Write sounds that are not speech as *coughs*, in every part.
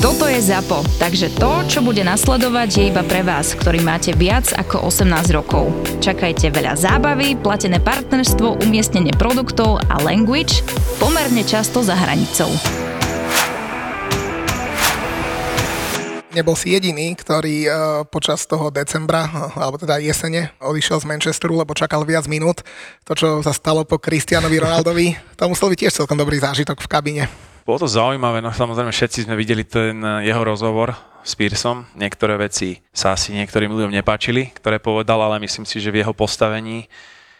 Toto je ZAPO, takže to, čo bude nasledovať, je iba pre vás, ktorý máte viac ako 18 rokov. Čakajte veľa zábavy, platené partnerstvo, umiestnenie produktov a language pomerne často za hranicou. nebol si jediný, ktorý uh, počas toho decembra, alebo teda jesene, odišiel z Manchesteru, lebo čakal viac minút. To, čo sa stalo po Cristianovi Ronaldovi, to musel byť tiež celkom dobrý zážitok v kabine. Bolo to zaujímavé, no samozrejme všetci sme videli ten jeho rozhovor s Pearsom. Niektoré veci sa asi niektorým ľuďom nepáčili, ktoré povedal, ale myslím si, že v jeho postavení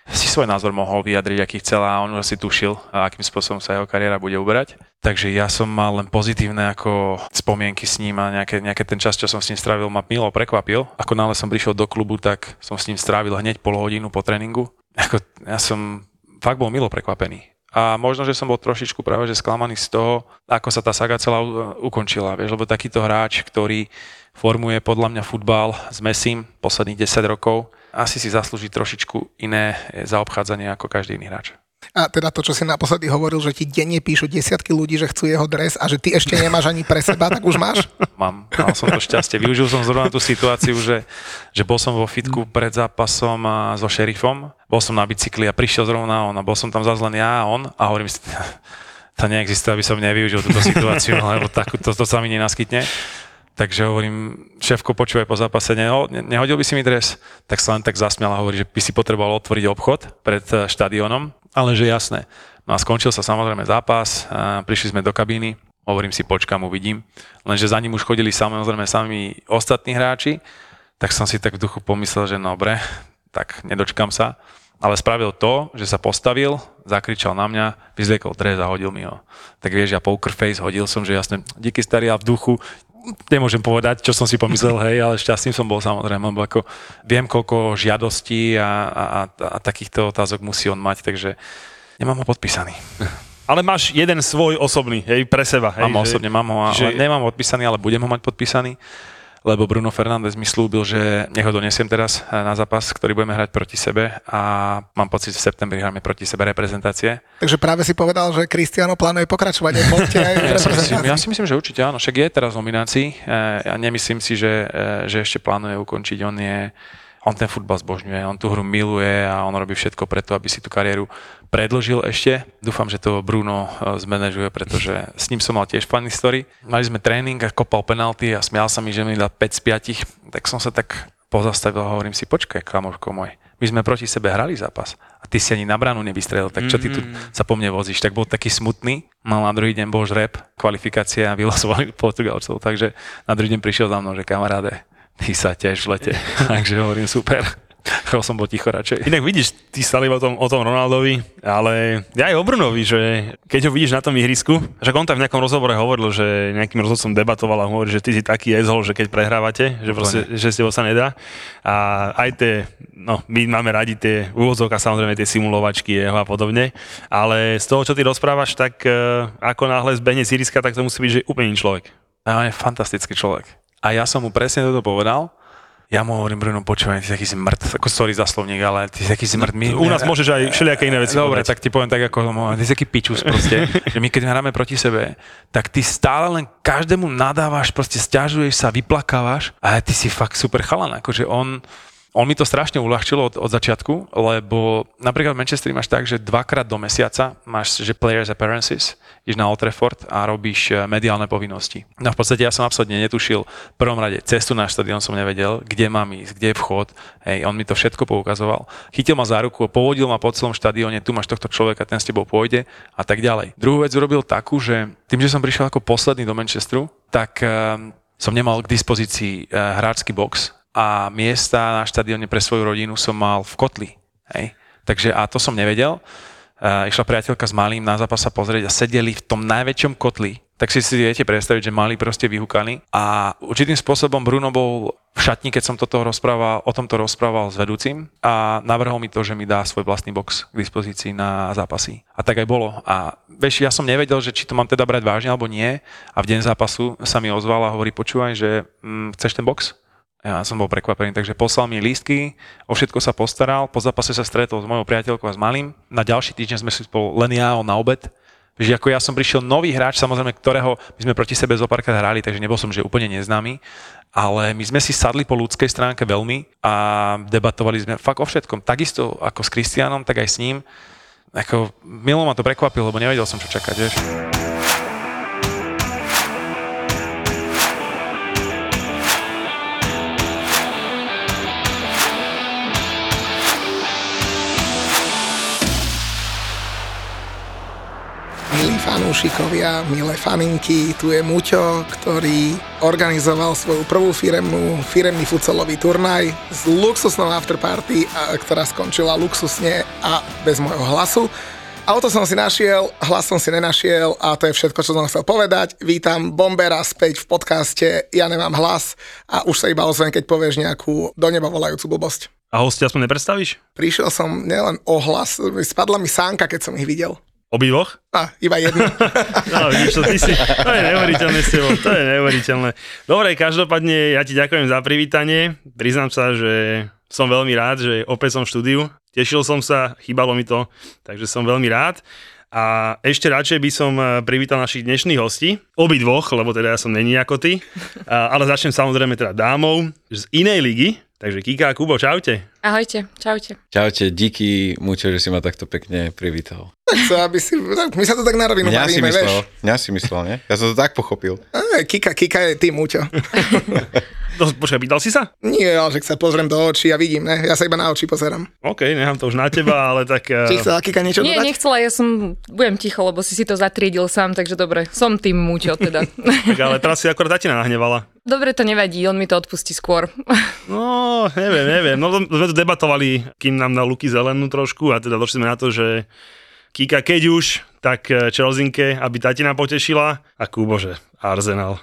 si svoj názor mohol vyjadriť, aký chcel a on už si tušil, akým spôsobom sa jeho kariéra bude uberať. Takže ja som mal len pozitívne ako spomienky s ním a nejaké, nejaké ten čas, čo som s ním strávil, ma milo prekvapil. Ako náhle som prišiel do klubu, tak som s ním strávil hneď pol hodinu po tréningu. Ako, ja som fakt bol milo prekvapený. A možno, že som bol trošičku práve že sklamaný z toho, ako sa tá saga celá ukončila. Vieš, lebo takýto hráč, ktorý formuje podľa mňa futbal s Messim posledných 10 rokov, asi si zaslúži trošičku iné zaobchádzanie ako každý iný hráč. A teda to, čo si naposledy hovoril, že ti denne píšu desiatky ľudí, že chcú jeho dres a že ty ešte nemáš ani pre seba, tak už máš? Mám, mal som to šťastie. Využil som zrovna tú situáciu, že, že bol som vo fitku pred zápasom so šerifom, bol som na bicykli a prišiel zrovna on a bol som tam zase len ja a on a hovorím si, to neexistuje, aby som nevyužil túto situáciu, *laughs* lebo tak, to, to sa mi nenaskytne. Takže hovorím, šéfko, počúvaj po zápase, neho, nehodil by si mi dres? Tak sa len tak zasmial a hovorí, že by si potreboval otvoriť obchod pred eh, štadiónom, ale že jasné. No a skončil sa samozrejme zápas, a prišli sme do kabíny, hovorím si, počkám, uvidím. Lenže za ním už chodili samozrejme sami ostatní hráči, tak som si tak v duchu pomyslel, že dobre, tak nedočkam sa. Ale spravil to, že sa postavil, zakričal na mňa, vyzliekol dres a hodil mi ho. Tak vieš, ja poker face hodil som, že jasne, díky starý a v duchu, nemôžem povedať, čo som si pomyslel, hej, ale šťastný som bol samozrejme, lebo ako viem, koľko žiadostí a, a, a, takýchto otázok musí on mať, takže nemám ho podpísaný. Ale máš jeden svoj osobný, hej, pre seba. Hej, mám že, osobne, mám ho, že... nemám ho podpísaný, ale budem ho mať podpísaný lebo Bruno Fernández mi slúbil, že nech ho donesiem teraz eh, na zápas, ktorý budeme hrať proti sebe a mám pocit, že v septembri hráme proti sebe reprezentácie. Takže práve si povedal, že Cristiano plánuje pokračovať aj aj *laughs* ja, si myslím, ja si myslím, že určite áno, však je teraz v nominácii. Eh, ja nemyslím si, že, eh, že ešte plánuje ukončiť. On je on ten futbal zbožňuje, on tú hru miluje a on robí všetko preto, aby si tú kariéru predlžil ešte. Dúfam, že to Bruno e, zmanéžuje, pretože s ním som mal tiež funny story. Mali sme tréning a kopal penalty a smial sa mi, že mi dá 5 z 5, tak som sa tak pozastavil a hovorím si, počkaj, kamoško môj, my sme proti sebe hrali zápas a ty si ani na bránu nevystrelil, tak čo ty tu mm. sa po mne vozíš? Tak bol taký smutný, mal na druhý deň bol žreb, kvalifikácia *laughs* a vylosovali Portugalcov, takže na druhý deň prišiel za mnou, že kamaráde, ty sa tiež lete. *laughs* Takže hovorím, super. *laughs* Chcel som bol ticho radšej. Inak vidíš, ty stále o tom, o tom Ronaldovi, ale ja aj o Brunovi, že keď ho vidíš na tom ihrisku, že on tam v nejakom rozhovore hovoril, že nejakým rozhodcom debatoval a hovorí, že ty si taký ezhol, že keď prehrávate, že, proste, že s tebou sa nedá. A aj tie, no my máme radi tie úvodzovka, samozrejme tie simulovačky jeho a podobne, ale z toho, čo ty rozprávaš, tak uh, ako náhle zbehne z ihriska, tak to musí byť, že úplne človek. A on je fantastický človek. A ja som mu presne toto povedal. Ja mu hovorím, Bruno, počúvaj, ty si taký zmrt, ako sorry za slovník, ale ty si taký zmrt. My, U nás môžeš aj všelijaké iné veci Dobre, povedať. tak ti poviem tak, ako ty si taký pičus proste, že my keď hráme proti sebe, tak ty stále len každému nadávaš, proste stiažuješ sa, vyplakávaš a ty si fakt super chalan, akože on, on mi to strašne uľahčilo od, od začiatku, lebo napríklad v Manchesteri máš tak, že dvakrát do mesiaca máš, že players appearances, ideš na Old Trafford a robíš eh, mediálne povinnosti. No v podstate ja som absolútne netušil, v prvom rade cestu na štadión som nevedel, kde mám ísť, kde je vchod, hej, on mi to všetko poukazoval. Chytil ma za ruku, povodil ma po celom štadióne, tu máš tohto človeka, ten s tebou pôjde a tak ďalej. Druhú vec urobil takú, že tým, že som prišiel ako posledný do Manchesteru, tak um, som nemal k dispozícii uh, hráčsky box, a miesta na štadióne pre svoju rodinu som mal v kotli. Hej. Takže a to som nevedel. Uh, išla priateľka s malým na zápas sa pozrieť a sedeli v tom najväčšom kotli. Tak si si viete predstaviť, že mali proste vyhúkali. A určitým spôsobom Bruno bol v šatni, keď som toto rozprával, o tomto rozprával s vedúcim a navrhol mi to, že mi dá svoj vlastný box k dispozícii na zápasy. A tak aj bolo. A vieš, ja som nevedel, že či to mám teda brať vážne alebo nie. A v deň zápasu sa mi ozval a hovorí, počúvaj, že hm, chceš ten box? Ja som bol prekvapený, takže poslal mi lístky, o všetko sa postaral, po zápase sa stretol s mojou priateľkou a s malým. Na ďalší týždeň sme si spolu len ja, on na obed. Že ako ja som prišiel nový hráč, samozrejme, ktorého my sme proti sebe zo párkrát hrali, takže nebol som že úplne neznámy, ale my sme si sadli po ľudskej stránke veľmi a debatovali sme fakt o všetkom. Takisto ako s Kristianom, tak aj s ním. Ako, milo ma to prekvapilo, lebo nevedel som, čo čakať, vieš. Milí fanúšikovia, milé faninky, tu je Muťo, ktorý organizoval svoju prvú firemnú, firemný futsalový turnaj s luxusnou afterparty, ktorá skončila luxusne a bez môjho hlasu. Auto som si našiel, hlas som si nenašiel a to je všetko, čo som chcel povedať. Vítam Bombera späť v podcaste Ja nemám hlas a už sa iba ozvem, keď povieš nejakú do neba volajúcu blbosť. A hostia aspoň nepredstavíš? Prišiel som nielen o hlas, spadla mi sánka, keď som ich videl. Obidvoch? A, iba jednu. *laughs* No, vidíš to, ty si, to je neuveriteľné s tebou, to je neuveriteľné. Dobre, každopádne ja ti ďakujem za privítanie. Priznám sa, že som veľmi rád, že opäť som v štúdiu. Tešil som sa, chýbalo mi to, takže som veľmi rád. A ešte radšej by som eh, privítal našich dnešných hostí, obidvoch, lebo teda ja som není ako ty, ale začnem samozrejme teda dámou z inej ligy, takže Kika a Kubo, čaute. Ahojte, čaute. Čaute, díky Mučo, že si ma takto pekne privítal. tak to, aby si, tak my sa to tak na rovinu Mňa si myslel, vieš. mňa si myslel, nie? Ja som to tak pochopil. Kika, Kika je ty, Muťo. *laughs* No, počkaj, pýtal si sa? Nie, ale že sa pozriem do očí a vidím, ne? Ja sa iba na oči pozerám. OK, nechám to už na teba, ale tak... *laughs* eh, Či chcela Kika niečo Nie, dodať? nechcela, ja som, budem ticho, lebo si si to zatriedil sám, takže dobre, som tým múťo teda. *laughs* *laughs* Tak ale teraz si akorát tatina nahnevala. dobre, to nevadí, on mi to odpustí skôr. No, neviem, neviem. No, to- sme tu debatovali, kým nám dal Luky zelenú trošku a teda došli sme na to, že Kika keď už, tak eh, Čelzinke, aby tatina potešila a Kubo, že Arsenal.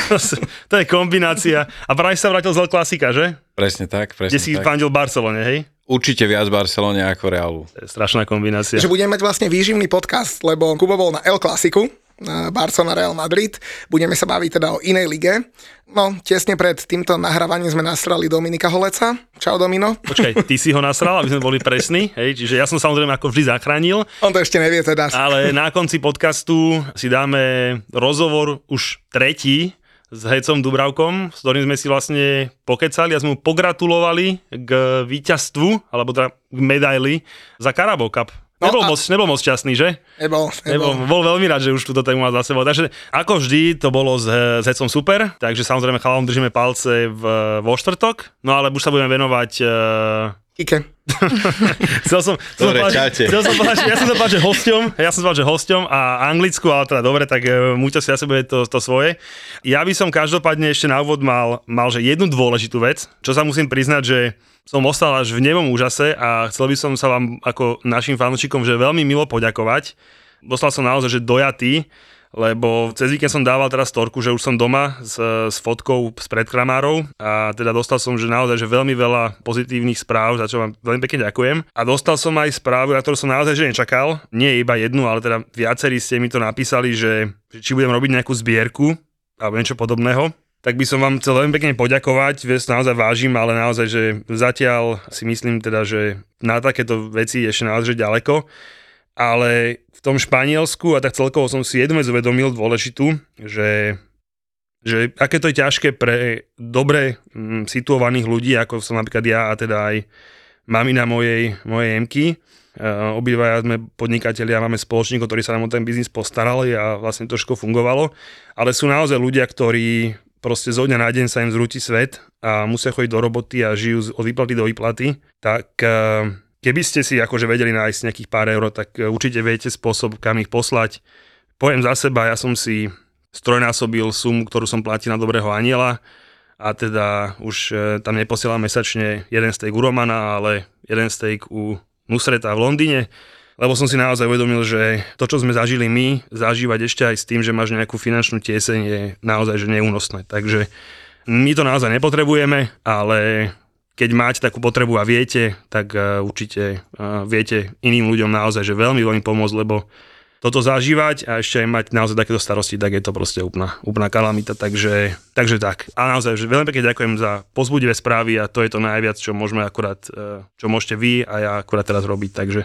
*laughs* to je kombinácia. A práve sa vrátil z El Klasika, že? Presne tak, presne Kde si tak. fandil Barcelone, hej? Určite viac Barcelone ako Realu. To je strašná kombinácia. Že budeme mať vlastne výživný podcast, lebo Kubo bol na El Clasiku, na Barcelona Real Madrid. Budeme sa baviť teda o inej lige. No, tesne pred týmto nahrávaním sme nastrali Dominika Holeca. Čau, Domino. Počkaj, ty si ho nasral, aby sme boli presní, hej? Čiže ja som samozrejme ako vždy zachránil. On to ešte nevie teda. Ale na konci podcastu si dáme rozhovor už tretí s Hecom Dubravkom, s ktorým sme si vlastne pokecali a sme mu pogratulovali k víťazstvu, alebo teda k medaili za Carabao Cup. No Nebol, a- moc, nebol moc šťastný, že? Nebol, Nebol, nebol. bol veľmi rád, že už túto tému má za sebou. Takže ako vždy to bolo s, s Hecom super, takže samozrejme chalom držíme palce v, vo štvrtok, no ale už sa budeme venovať uh, Kike. *laughs* Chcel som, chcel Dobre, som čaute. chcel som povedať, ja som sa povedať, že hosťom, ja som sa povedať, že hosťom a Anglicku, ale teda dobre, tak e, Múťa si asi bude to, to svoje. Ja by som každopádne ešte na úvod mal, mal že jednu dôležitú vec, čo sa musím priznať, že som ostal až v nemom úžase a chcel by som sa vám ako našim fanúšikom, že veľmi milo poďakovať. Dostal som naozaj, že dojatý, lebo cez víkend som dával teraz storku, že už som doma s, s fotkou z predkramárov a teda dostal som, že naozaj, že veľmi veľa pozitívnych správ, za čo vám veľmi pekne ďakujem. A dostal som aj správu, na ktorú som naozaj že nečakal, nie iba jednu, ale teda viacerí ste mi to napísali, že, či budem robiť nejakú zbierku alebo niečo podobného. Tak by som vám chcel veľmi pekne poďakovať, vieš, naozaj vážim, ale naozaj, že zatiaľ si myslím teda, že na takéto veci ešte naozaj ďaleko ale v tom Španielsku a tak celkovo som si jednu vec uvedomil dôležitú, že, že aké to je ťažké pre dobre mm, situovaných ľudí, ako som napríklad ja a teda aj mamina mojej, mojej Emky. Uh, obidvaja sme podnikatelia, máme spoločníkov, ktorí sa nám o ten biznis postarali a vlastne to všetko fungovalo. Ale sú naozaj ľudia, ktorí proste zo dňa na deň sa im zrúti svet a musia chodiť do roboty a žijú od výplaty do výplaty, tak uh, keby ste si akože vedeli nájsť nejakých pár eur, tak e, určite viete spôsob, kam ich poslať. Poviem za seba, ja som si strojnásobil sumu, ktorú som platil na Dobrého aniela a teda už e, tam neposielam mesačne jeden steak u Romana, ale jeden steak u Nusreta v Londýne, lebo som si naozaj uvedomil, že to, čo sme zažili my, zažívať ešte aj s tým, že máš nejakú finančnú tieseň, je naozaj že neúnosné. Takže My to naozaj nepotrebujeme, ale keď máte takú potrebu a viete, tak uh, určite uh, viete iným ľuďom naozaj, že veľmi, veľmi pomôcť, lebo toto zažívať a ešte aj mať naozaj takéto starosti, tak je to proste úplná, úplná kalamita, takže, takže tak. A naozaj, že veľmi pekne ďakujem za pozbudivé správy a to je to najviac, čo môžeme akurát, čo môžete vy a ja akurát teraz robiť, takže,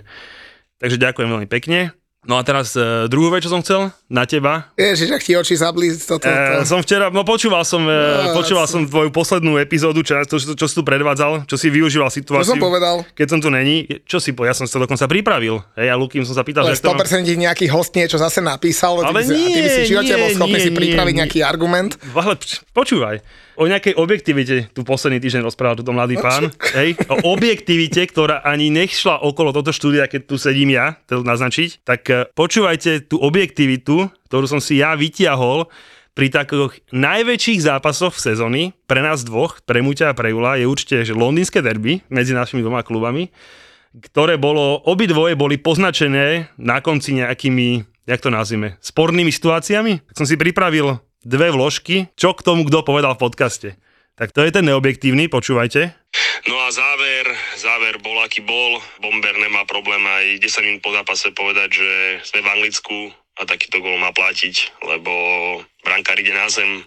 takže ďakujem veľmi pekne. No a teraz uh, druhú vec, čo som chcel, na teba. Ježiš, ak ti oči zablí toto. To... Uh, som včera, no počúval som, uh, no, počúval som tvoju poslednú epizódu, čo, čo, čo, čo si tu predvádzal, čo si využíval situáciu. Čo som povedal? Keď som tu není, čo si po, ja som sa dokonca pripravil. Hej, a Lukim som sa pýtal, Ale že 100% mám... nejaký host niečo zase napísal, ale ty, nie, a ty by si živote bol schopný nie, si pripraviť nie, nejaký nie. argument. Ale počúvaj o nejakej objektivite tu posledný týždeň rozprával túto mladý no, pán. Hej, o objektivite, ktorá ani nechšla okolo toto štúdia, keď tu sedím ja, to naznačiť. Tak eh, počúvajte tú objektivitu, ktorú som si ja vytiahol pri takých najväčších zápasoch v sezóny pre nás dvoch, pre Muťa a pre Jula, je určite že londýnske derby medzi našimi dvoma klubami, ktoré bolo, obidvoje boli poznačené na konci nejakými, jak to nazvime, spornými situáciami. Tak som si pripravil dve vložky, čo k tomu kto povedal v podcaste. Tak to je ten neobjektívny, počúvajte. No a záver, záver bol aký bol. Bomber nemá problém aj 10 minút po zápase povedať, že sme v Anglicku a takýto gol má platiť, lebo brankár ide na zem,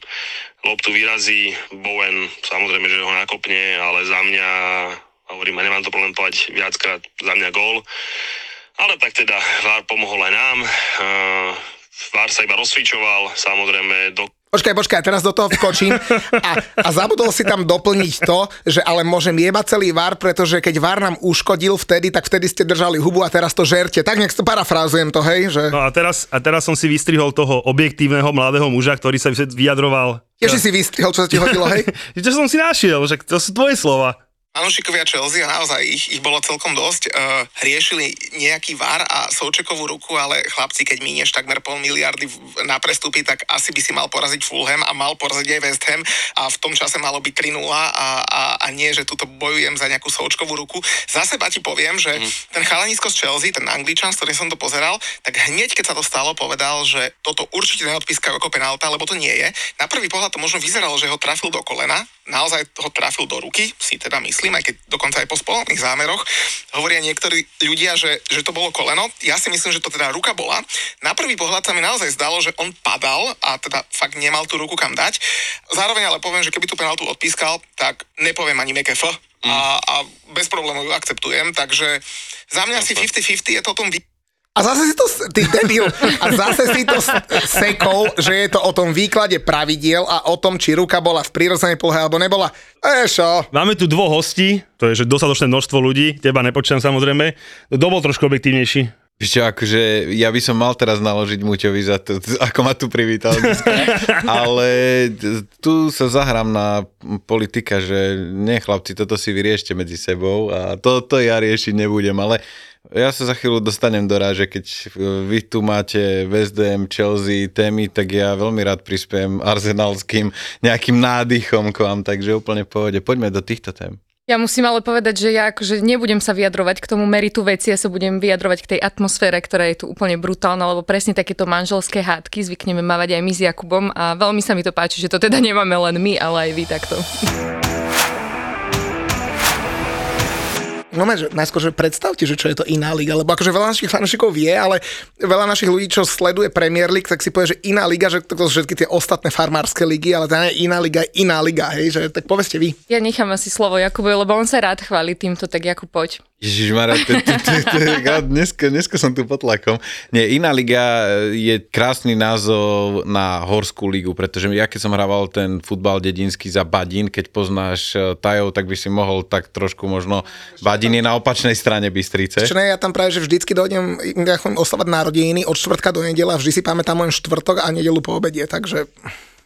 loptu vyrazí, Bowen samozrejme, že ho nakopne, ale za mňa, hovorím, nemám to problém povedať viackrát, za mňa gól. Ale tak teda VAR pomohol aj nám. Uh, VAR sa iba rozsvičoval, samozrejme do Počkaj, počkaj, teraz do toho vkočím a, a zabudol si tam doplniť to, že ale môžem jebať celý VAR, pretože keď VAR nám uškodil vtedy, tak vtedy ste držali hubu a teraz to žerte. Tak nech to parafrázujem to, hej? Že... No a teraz, a teraz som si vystrihol toho objektívneho mladého muža, ktorý sa vyjadroval. Tiež si vystrihol, čo sa ti hodilo, hej? *laughs* čo som si našiel, že to sú tvoje slova fanúšikovia Chelsea, a naozaj ich, ich bolo celkom dosť, uh, riešili nejaký var a Součekovú ruku, ale chlapci, keď minieš takmer pol miliardy na prestupy, tak asi by si mal poraziť Fulham a mal poraziť aj West Ham a v tom čase malo byť 3-0 a, a, a nie, že tuto bojujem za nejakú Součkovú ruku. Za seba ti poviem, že mm. ten chalanisko z Chelsea, ten Angličan, s ktorým som to pozeral, tak hneď keď sa to stalo, povedal, že toto určite neodpískajú ako penálta, lebo to nie je. Na prvý pohľad to možno vyzeralo, že ho trafil do kolena, naozaj ho trafil do ruky, si teda myslím, aj keď dokonca aj po spoločných zámeroch, hovoria niektorí ľudia, že, že to bolo koleno. Ja si myslím, že to teda ruka bola. Na prvý pohľad sa mi naozaj zdalo, že on padal a teda fakt nemal tú ruku kam dať. Zároveň ale poviem, že keby tú penaltu odpískal, tak nepoviem ani meké F a, a bez problémov ju akceptujem, takže za mňa si 50-50 je to o tom vy- a zase si to, ty debil, a zase si to sekol, že je to o tom výklade pravidiel a o tom, či ruka bola v prírodzenej polohe alebo nebola. Ešo. Máme tu dvoch hostí, to je že dostatočné množstvo ľudí, teba nepočítam samozrejme. Kto bol trošku objektívnejší? Čo, akože ja by som mal teraz naložiť Muťovi za to, ako ma tu privítal. *laughs* ale tu sa zahrám na politika, že nie chlapci, toto si vyriešte medzi sebou a toto ja riešiť nebudem, ale ja sa za chvíľu dostanem do ráže, keď vy tu máte West Ham, Chelsea, témy, tak ja veľmi rád prispiem arzenálským nejakým nádychom k vám, takže úplne v pohode. Poďme do týchto tém. Ja musím ale povedať, že ja akože nebudem sa vyjadrovať k tomu meritu veci, ja sa budem vyjadrovať k tej atmosfére, ktorá je tu úplne brutálna, lebo presne takéto manželské hádky zvykneme mávať aj my s Jakubom a veľmi sa mi to páči, že to teda nemáme len my, ale aj vy takto. No že najskôr, že predstavte, že čo je to iná liga, lebo akože veľa našich fanúšikov vie, ale veľa našich ľudí, čo sleduje Premier League, tak si povie, že iná liga, že to sú všetky tie ostatné farmárske ligy, ale tá iná liga je iná liga, hej, že tak povedzte vy. Ja nechám asi slovo Jakubu, lebo on sa rád chváli týmto, tak Jakub poď. Ježišmarja, dneska, dneska som tu pod tlakom. Nie, iná liga je krásny názov na horskú ligu, pretože ja keď som hrával ten futbal dedinský za Badín, keď poznáš eh, Tajov, tak by si mohol tak trošku možno... Badín je na opačnej strane Bystrice. Čo ne, ja tam práve, že vždycky dojdem ja oslavať narodeniny od čtvrtka do nedela, vždy si pamätám len štvrtok a nedelu po obede, takže...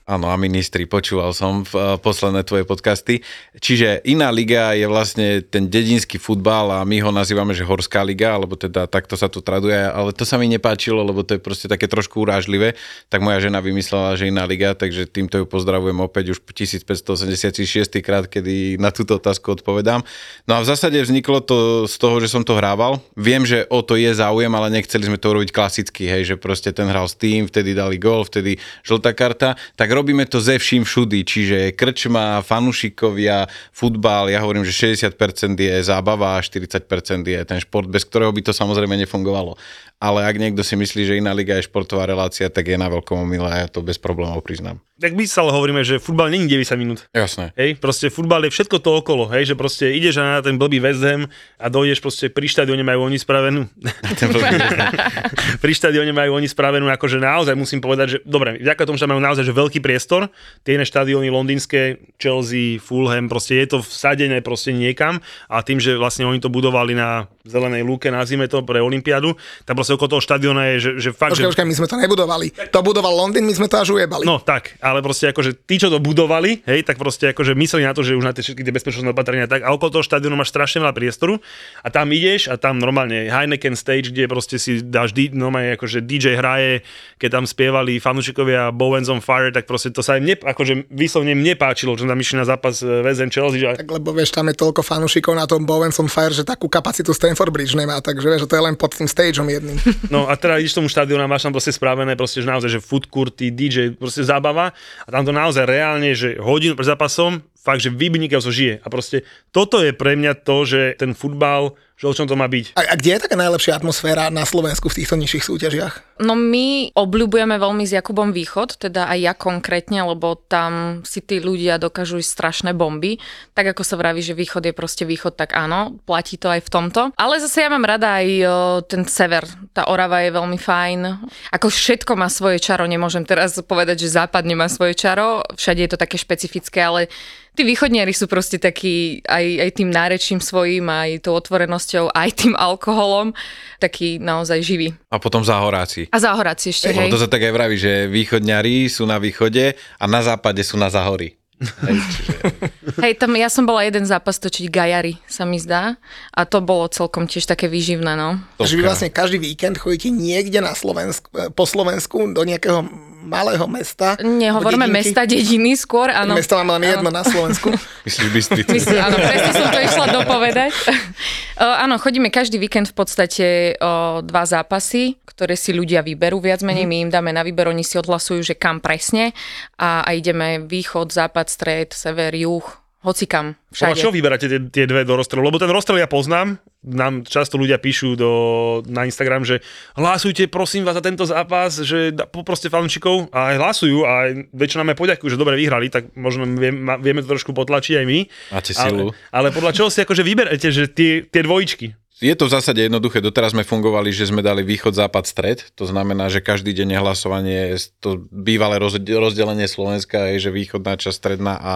Áno, a ministri, počúval som v uh, posledné tvoje podcasty. Čiže iná liga je vlastne ten dedinský futbal a my ho nazývame, že horská liga, alebo teda takto sa tu traduje, ale to sa mi nepáčilo, lebo to je proste také trošku urážlivé. Tak moja žena vymyslela, že iná liga, takže týmto ju pozdravujem opäť už 1586 krát, kedy na túto otázku odpovedám. No a v zásade vzniklo to z toho, že som to hrával. Viem, že o to je záujem, ale nechceli sme to urobiť klasicky, hej, že proste ten hral s tým, vtedy dali gol, vtedy žltá karta. Tak robíme to ze vším všudy, čiže krčma, fanušikovia, futbal, ja hovorím, že 60% je zábava a 40% je ten šport, bez ktorého by to samozrejme nefungovalo. Ale ak niekto si myslí, že iná liga je športová relácia, tak je na veľkom omyle a ja to bez problémov priznám. Tak my sa hovoríme, že futbal není 90 minút. Jasné. Hej, proste futbal je všetko to okolo, hej, že proste ideš na ten blbý West Ham a dojdeš proste pri štadióne majú oni spravenú. *laughs* *laughs* Pri štadióne majú oni spravenú, akože naozaj musím povedať, že dobre, vďaka tomu, že majú naozaj že veľký priestor, tie iné štadióny londýnske, Chelsea, Fulham, proste je to vsadené proste niekam a tým, že vlastne oni to budovali na zelenej lúke, nazvime to pre Olympiádu, tak proste okolo toho štadióna je, že, že fakt, Počkaj, že... počkaj, my sme to nebudovali. To budoval Londýn, my sme to až ujebali. No tak, ale proste akože tí, čo to budovali, hej, tak proste akože mysleli na to, že už na tie všetky tie bezpečnostné opatrenia tak a okolo toho štadiónu máš strašne veľa priestoru a tam ideš a tam normálne Heineken stage, kde proste si dáš normálne akože DJ hraje, keď tam spievali fanúšikovia Bowens on Fire, tak proste to sa im ne, akože vyslovne mne páčilo, že tam išli na zápas Ham Chelsea, že Tak lebo vieš, tam je toľko fanúšikov na tom Bowens on Fire, že takú kapacitu Stanford Bridge nemá, takže vieš, že to je len pod tým stageom jedným. No a teda ideš tomu štadiónu a máš tam proste spravené proste, že naozaj, že food courty, DJ, proste zábava. A tam to naozaj reálne, že hodinu pred zápasom, fakt, že vynikajúco žije. A proste toto je pre mňa to, že ten futbal, že o čom to má byť. A, a kde je taká najlepšia atmosféra na Slovensku v týchto nižších súťažiach? No my obľúbujeme veľmi s Jakubom Východ, teda aj ja konkrétne, lebo tam si tí ľudia dokážu ísť strašné bomby. Tak ako sa vraví, že východ je proste východ, tak áno, platí to aj v tomto. Ale zase ja mám rada aj o, ten sever. Tá Orava je veľmi fajn. Ako všetko má svoje čaro, nemôžem teraz povedať, že západ nemá svoje čaro. Všade je to také špecifické, ale tí východniari sú proste takí aj, aj tým nárečím svojím, aj tou otvorenosťou, aj tým alkoholom, taký naozaj živý. A potom záhoráci. A záhoráci ešte, hej. to sa tak aj vraví, že východňari sú na východe a na západe sú na záhory. Hej, *laughs* čiže... Hej, tam ja som bola jeden zápas točiť Gajary, sa mi zdá. A to bolo celkom tiež také výživné, no. Že vy vlastne každý víkend chodíte niekde na Slovensku, po Slovensku do nejakého malého mesta. Dedinky. mesta, dediny skôr, áno. Mesta máme len jedno na Slovensku. *laughs* Myslíš Bystricu? Myslím, áno, presne som to išla dopovedať. *laughs* O, áno, chodíme každý víkend v podstate o, dva zápasy, ktoré si ľudia vyberú viac menej. My im dáme na výber, oni si odhlasujú, že kam presne. A, a ideme východ, západ, stred, sever, juh, hocikam, Všade. všade. čo vyberáte tie, tie dve do rozstrelu? Lebo ten rozstrel ja poznám, nám často ľudia píšu do, na Instagram, že hlasujte prosím vás za tento zápas, že poproste fanúšikov a aj hlasujú a aj väčšina nám aj poďakujú, že dobre vyhrali, tak možno viem, ma- vieme to trošku potlačiť aj my. Máte silu. Ale, ale podľa čoho si akože vyberete, že tie, tie dvojičky? Je to v zásade jednoduché. Doteraz sme fungovali, že sme dali východ, západ, stred. To znamená, že každý deň hlasovanie, je to bývalé roz- rozdelenie Slovenska je, že východná časť, stredná a,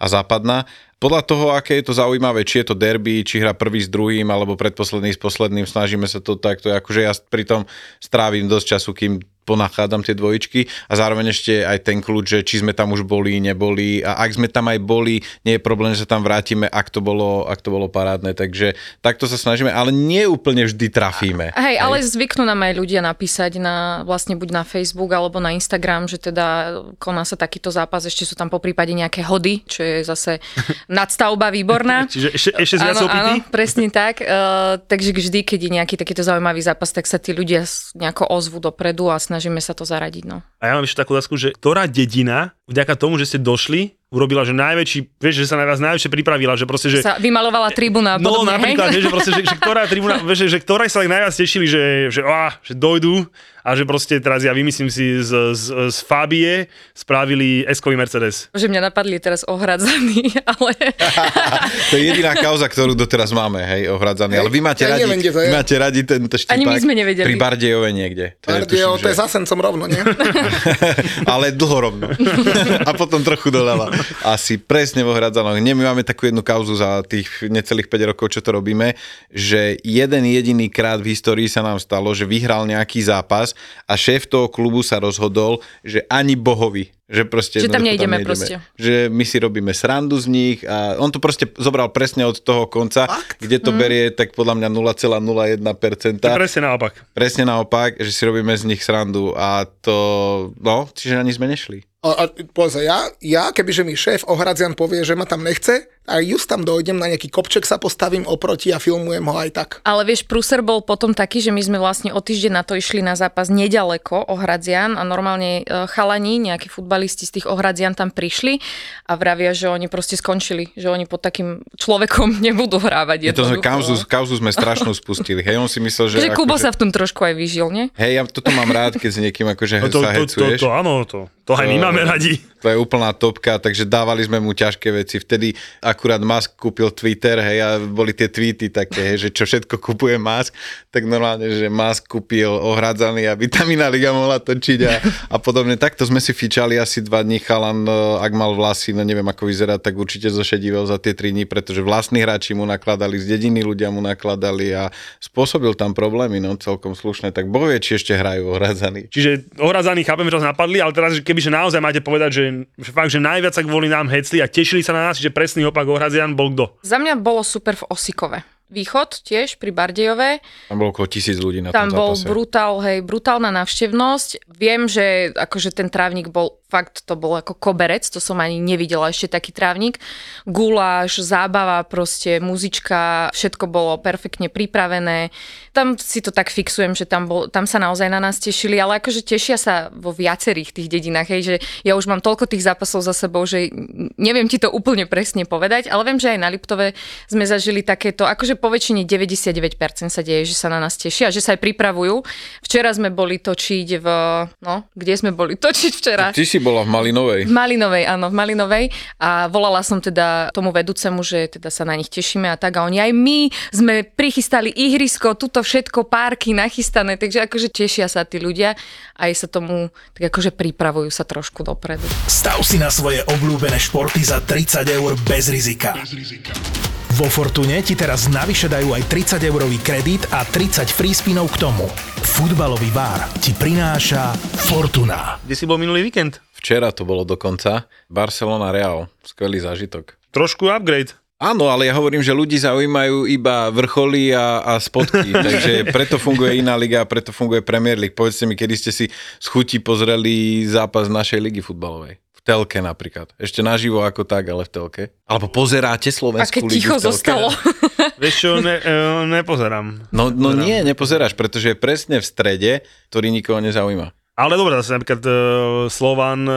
a západná. Podľa toho, aké je to zaujímavé, či je to derby, či hra prvý s druhým, alebo predposledný s posledným, snažíme sa to takto, akože ja pri tom strávim dosť času, kým ponachádzam tie dvojičky a zároveň ešte aj ten kľúč, že či sme tam už boli, neboli a ak sme tam aj boli, nie je problém, že sa tam vrátime, ak to bolo, ak to bolo parádne, takže takto sa snažíme, ale nie úplne vždy trafíme. Hej, ale zvyknú nám aj ľudia napísať na, vlastne buď na Facebook alebo na Instagram, že teda koná sa takýto zápas, ešte sú tam po prípade nejaké hody, čo je zase *laughs* nadstavba výborná. Čiže ešte, ešte Áno, áno, presne tak. Uh, takže vždy, keď je nejaký takýto zaujímavý zápas, tak sa tí ľudia nejako ozvú dopredu a snažíme sa to zaradiť. No. A ja mám ešte takú otázku, že ktorá dedina, vďaka tomu, že ste došli, urobila, že najväčší, vieš, že sa na vás najväčšie pripravila, že proste, že... Sa vymalovala tribúna a No podobne, napríklad, hej? vieš, že, proste, že, že ktorá tribúna, vieš, že, že ktorá sa tak najviac tešili, že, že, á, že dojdú a že proste teraz ja vymyslím si z, z, z Fabie spravili S-kový Mercedes. Že mňa napadli teraz ohradzaní, *laughs* ale... *laughs* To je jediná kauza, ktorú doteraz máme, hej, ohradzaný. Ale vy máte Ja radi, neviem, je. vy máte radi tento štipák. Ani my sme nevedeli. Pri Bardejove niekde. To je, to je že- za Sencom rovno, nie? *laughs* ale dlhorovno. a potom trochu doľava. Asi presne vo Hradzánoch. Nie, my máme takú jednu kauzu za tých necelých 5 rokov, čo to robíme, že jeden jediný krát v histórii sa nám stalo, že vyhral nejaký zápas a šéf toho klubu sa rozhodol, že ani bohovi že proste Že tam nejdeme proste. Že my si robíme srandu z nich a on to proste zobral presne od toho konca, kde Mhm. to berie tak podľa mňa 0,01%. To je presne naopak. Presne naopak, že si robíme z nich srandu a to, no, čiže ani sme nešli. A, a pozor, ja, ja kebyže mi šéf Ohradzian povie, že ma tam nechce, a just tam dojdem, na nejaký kopček sa postavím oproti a filmujem ho aj tak. Ale vieš, prúser bol potom taký, že my sme vlastne o týždeň na to išli na zápas nedaleko Ohradzian a normálne e, chalani, nejakí futbalisti z tých Ohradzian tam prišli a vravia, že oni proste skončili, že oni pod takým človekom *laughs* nebudú hrávať. Je to sme kauzu, kauzu sme strašnú *laughs* spustili. Hej, on si myslel, že... Že Kubo akože- sa v tom trošku aj vyžil, nie? Hej, ja toto mám rád, keď s niekým akože No to, sa to, to, hecuješ. to, áno, to, to aj my To- máme radi. To je úplná topka, takže dávali sme mu ťažké veci. Vtedy akurát Musk kúpil Twitter, hej, a boli tie tweety také, hej, že čo všetko kupuje Musk, tak normálne, že Musk kúpil ohradzaný, aby Vitamina Liga mohla točiť a, a podobne. Takto sme si fičali asi dva dní chalan, e, ak mal vlasy, no neviem ako vyzerá, tak určite zošedivel za tie tri dní, pretože vlastní hráči mu nakladali, z dediny ľudia mu nakladali a spôsobil tam problémy, no celkom slušné. Tak boh vie, či ešte hrajú ohradzaní. Čiže ohradzaní chápem, že nás napadli, ale teraz, že kebyže naozaj máte povedať, že, že fakt, že najviac sa kvôli nám hecli a tešili sa na nás, že presný opak ohradzian bol kto? Za mňa bolo super v Osikove. Východ tiež pri Bardejove. Tam bolo okolo tisíc ľudí na Tam tom bol zápase. brutál, hej, brutálna návštevnosť. Viem, že akože ten trávnik bol, fakt to bol ako koberec, to som ani nevidela ešte taký trávnik. Guláš, zábava, proste muzička, všetko bolo perfektne pripravené. Tam si to tak fixujem, že tam, bol, tam sa naozaj na nás tešili, ale akože tešia sa vo viacerých tých dedinách, hej, že ja už mám toľko tých zápasov za sebou, že neviem ti to úplne presne povedať, ale viem, že aj na Liptove sme zažili takéto, akože po väčšine 99% sa deje, že sa na nás tešia, že sa aj pripravujú. Včera sme boli točiť v, no, kde sme boli točiť včera? Ty si bola v Malinovej. V Malinovej, áno, v Malinovej. A volala som teda tomu vedúcemu, že teda sa na nich tešíme a tak. A oni aj my sme prichystali ihrisko, tuto všetko, párky nachystané, takže akože tešia sa tí ľudia a aj sa tomu, tak akože pripravujú sa trošku dopredu. Stav si na svoje obľúbené športy za 30 eur bez rizika. Vo Fortune ti teraz navyše dajú aj 30 eurový kredit a 30 free spinov k tomu. Futbalový bar ti prináša Fortuna. Kde si bol minulý víkend? Včera to bolo dokonca. Barcelona Real. Skvelý zážitok. Trošku upgrade. Áno, ale ja hovorím, že ľudí zaujímajú iba vrcholy a, a spodky, *laughs* takže preto funguje iná liga a preto funguje Premier League. Povedzte mi, kedy ste si z chuti pozreli zápas našej ligy futbalovej. V telke napríklad. Ešte naživo ako tak, ale v telke. Alebo pozeráte Slovenskú ligu ticho v telke? zostalo. *laughs* Vieš čo, ne, e, nepozerám. No, no nie, nepozeráš, pretože je presne v strede, ktorý nikoho nezaujíma. Ale dobre, zase napríklad uh, Slovan uh,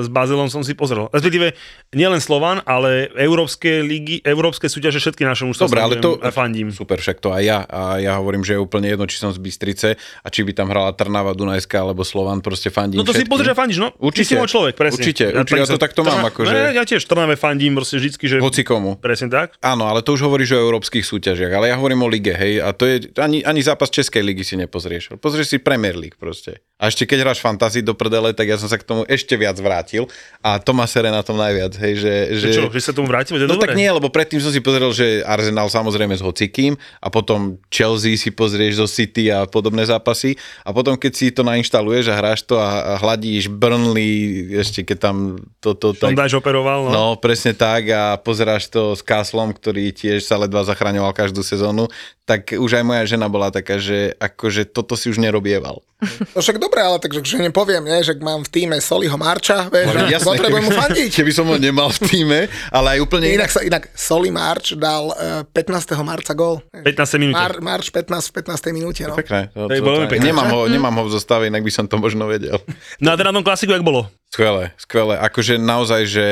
s Bazilom som si pozrel. Respektíve nielen Slovan, ale európske ligy, európske súťaže všetky naše už Dobre, ale to... a fandím. Super, však to aj ja. A ja hovorím, že je úplne jedno, či som z Bystrice a či by tam hrala Trnava, Dunajská alebo Slovan, proste fandím No to si všetkým. pozrieš a fandíš, no. Určite. Ty si môj človek, presne. Určite, určite, ja to takto mám, Trna- akože- Ne, ja tiež Trnave fandím proste vždycky, že... Hoci komu. Presne tak. Áno, ale to už hovoríš o európskych súťažiach, ale ja hovorím o lige, hej, a to je, ani, ani zápas Českej ligy si nepozrieš. Pozrieš si Premier League proste. A ešte keď hráš fantasy do prdele, tak ja som sa k tomu ešte viac vrátil a to ma sere na tom najviac, hej, že... že... Čo, že sa tomu vrátil? To No dobré. tak nie, lebo predtým som si pozrel, že Arsenal samozrejme s hocikým a potom Chelsea si pozrieš zo City a podobné zápasy a potom keď si to nainštaluješ a hráš to a, a hladíš Burnley, ešte keď tam toto... Som dáš operoval, no. No, presne tak a pozeráš to s Kaslom, ktorý tiež sa ledva zachraňoval každú sezónu, tak už aj moja žena bola taká, že akože toto si už nerobieval. No však dobre, ale takže že nepoviem, nie, že mám v týme Soliho Marča, vieš, Ale že potrebujem mu fandiť. keby som ho nemal v týme, ale aj úplne Inak, inak. sa, inak Soli Marč dal uh, 15. marca gol. 15 minút. Mar, Marč 15 v 15. minúte, no. Pekné. To, To je veľmi pekné. Nemám ho, nemám ho v zostave, inak by som to možno vedel. No a teda na tom klasiku, jak bolo? Skvelé, skvelé. Akože naozaj, že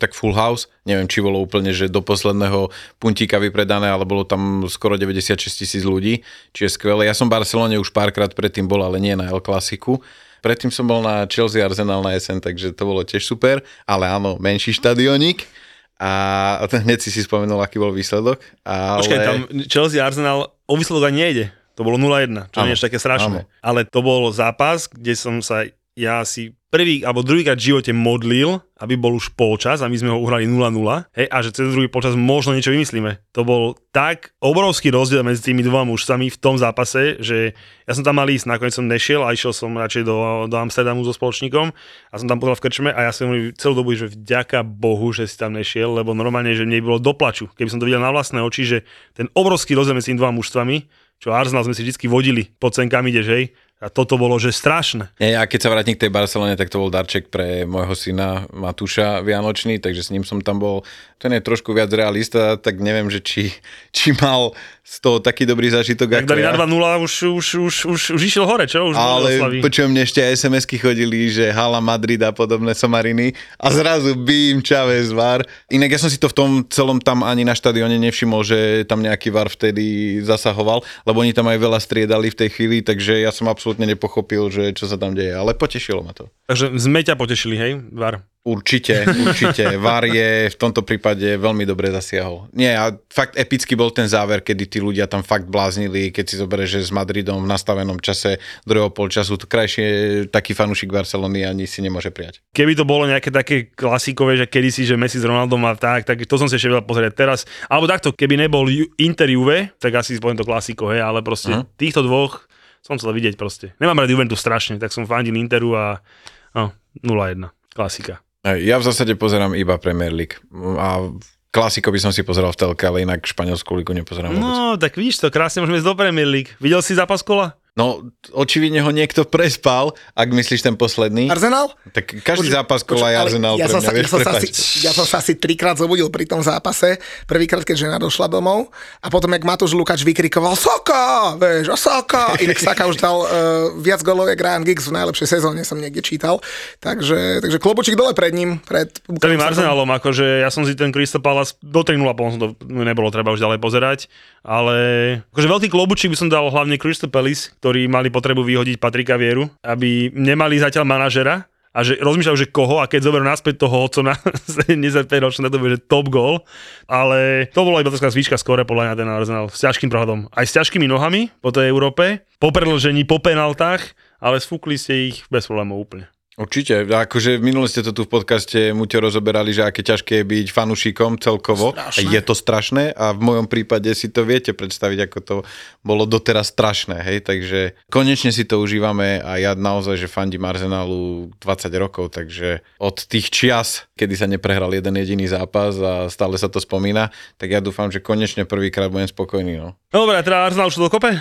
tak full house, neviem, či bolo úplne, že do posledného puntíka vypredané, ale bolo tam skoro 96 tisíc ľudí, čiže skvelé. Ja som v Barcelone už párkrát predtým bol, ale nie na El Clasiku. Predtým som bol na Chelsea Arsenal na jesen, takže to bolo tiež super, ale áno, menší štadionik. A *laughs* hneď si si spomenul, aký bol výsledok. Ale... Počkaj, tam Chelsea Arsenal o výsledok ani nejde. To bolo 0-1, čo Áno, nie je také strašné. áno. Ale to bol zápas, kde som sa ja si prvý alebo druhýkrát v živote modlil, aby bol už polčas a my sme ho uhrali 0-0 hej, a že cez druhý polčas možno niečo vymyslíme. To bol tak obrovský rozdiel medzi tými dvoma mužsami v tom zápase, že ja som tam mal ísť, nakoniec som nešiel a išiel som radšej do, do Amsterdamu so spoločníkom a som tam pozeral v krčme a ja som hovoril celú dobu, že vďaka Bohu, že si tam nešiel, lebo normálne, že mne bolo doplaču, keby som to videl na vlastné oči, že ten obrovský rozdiel medzi tými dvoma mužstvami, čo Arsenal sme si vždy vodili pod cenkami, ideš, hej, A toto bolo, že strašné. Nie, a keď sa vrátim k tej Barcelone, tak to bol darček pre môjho syna Matúša Vianočný, takže s ním som tam bol. Ten je trošku viac realista, tak neviem, že či, či mal z toho taký dobrý zážitok. Tak dali ja. na 2-0, už, už, už, už, už išiel hore, čo? Už Ale počujem, mne ešte SMS-ky chodili, že Hala Madrid a podobné somariny a zrazu bím Čavez VAR. Inak ja som si to v tom celom tam ani na štadióne nevšimol, že tam nejaký VAR vtedy zasahoval, lebo oni tam aj veľa striedali v tej chvíli, takže ja som absolútne nepochopil, že čo sa tam deje, ale potešilo ma to. Takže sme ťa potešili, hej, VAR. Určite, určite. *laughs* VAR je v tomto prípade veľmi dobre zasiahol. Nie, a fakt epický bol ten záver, kedy tí ľudia tam fakt bláznili, keď si zoberieš, že s Madridom v nastavenom čase druhého polčasu, to krajšie taký fanúšik Barcelony ani si nemôže prijať. Keby to bolo nejaké také klasikové, že kedysi, že Messi s Ronaldom a tak, tak to som si ešte vedel pozrieť teraz. Alebo takto, keby nebol Inter Juve, tak asi poviem to klasiko, hej, ale proste Mhm. týchto dvoch som chcel vidieť proste. Nemám rád Juventus strašne, tak som fandil Interu a no, 0-1. Klasika. Ja v zásade pozerám iba Premier League. A klasiko by som si pozeral v telke, ale inak španielskú ligu nepozerám vôbec. No, tak vidíš to, krásne môžeme ísť do Premier League. Videl si zápas kola? No, očividne ho niekto prespal, ak myslíš ten posledný. Arsenal? Tak každý Počuj, zápas kola je Arsenal ja pre som mňa, sa, vieš, ja, som sa asi, prepáč. ja som sa asi trikrát zobudil pri tom zápase. Prvýkrát, keď žena došla domov a potom, jak Matúš Lukáč vykrikoval Soka, vieš, a Soka. Inak Saka už dal uh, viac golov, jak Ryan Giggs v najlepšej sezóne, som niekde čítal. Takže, takže klobučík dole pred ním. Pred Celým Arsenalom, akože ja som si ten Crystal Palace do 3-0 potom som to nebolo treba už ďalej pozerať, ale akože veľký klobučík by som dal hlavne Crystal Palace, ktorí mali potrebu vyhodiť Patrika Vieru, aby nemali zatiaľ manažera a že rozmýšľajú, že koho a keď zoberú naspäť toho Hodsona, 75 ročné, to bude top goal, ale to bola iba taká zvyška skore podľa mňa ten Arsenal s ťažkým prehľadom. Aj s ťažkými nohami po tej Európe, po predlžení, po penaltách, ale sfúkli ste ich bez problémov úplne. Určite, akože v minule ste to tu v podcaste Muťo rozoberali, že aké ťažké je byť fanúšikom celkovo. Strašné. Je to strašné a v mojom prípade si to viete predstaviť, ako to bolo doteraz strašné, hej, takže konečne si to užívame a ja naozaj, že fandím Arsenalu 20 rokov, takže od tých čias, kedy sa neprehral jeden jediný zápas a stále sa to spomína, tak ja dúfam, že konečne prvýkrát budem spokojný, no. No dobre, teda Arsenal už to dokope?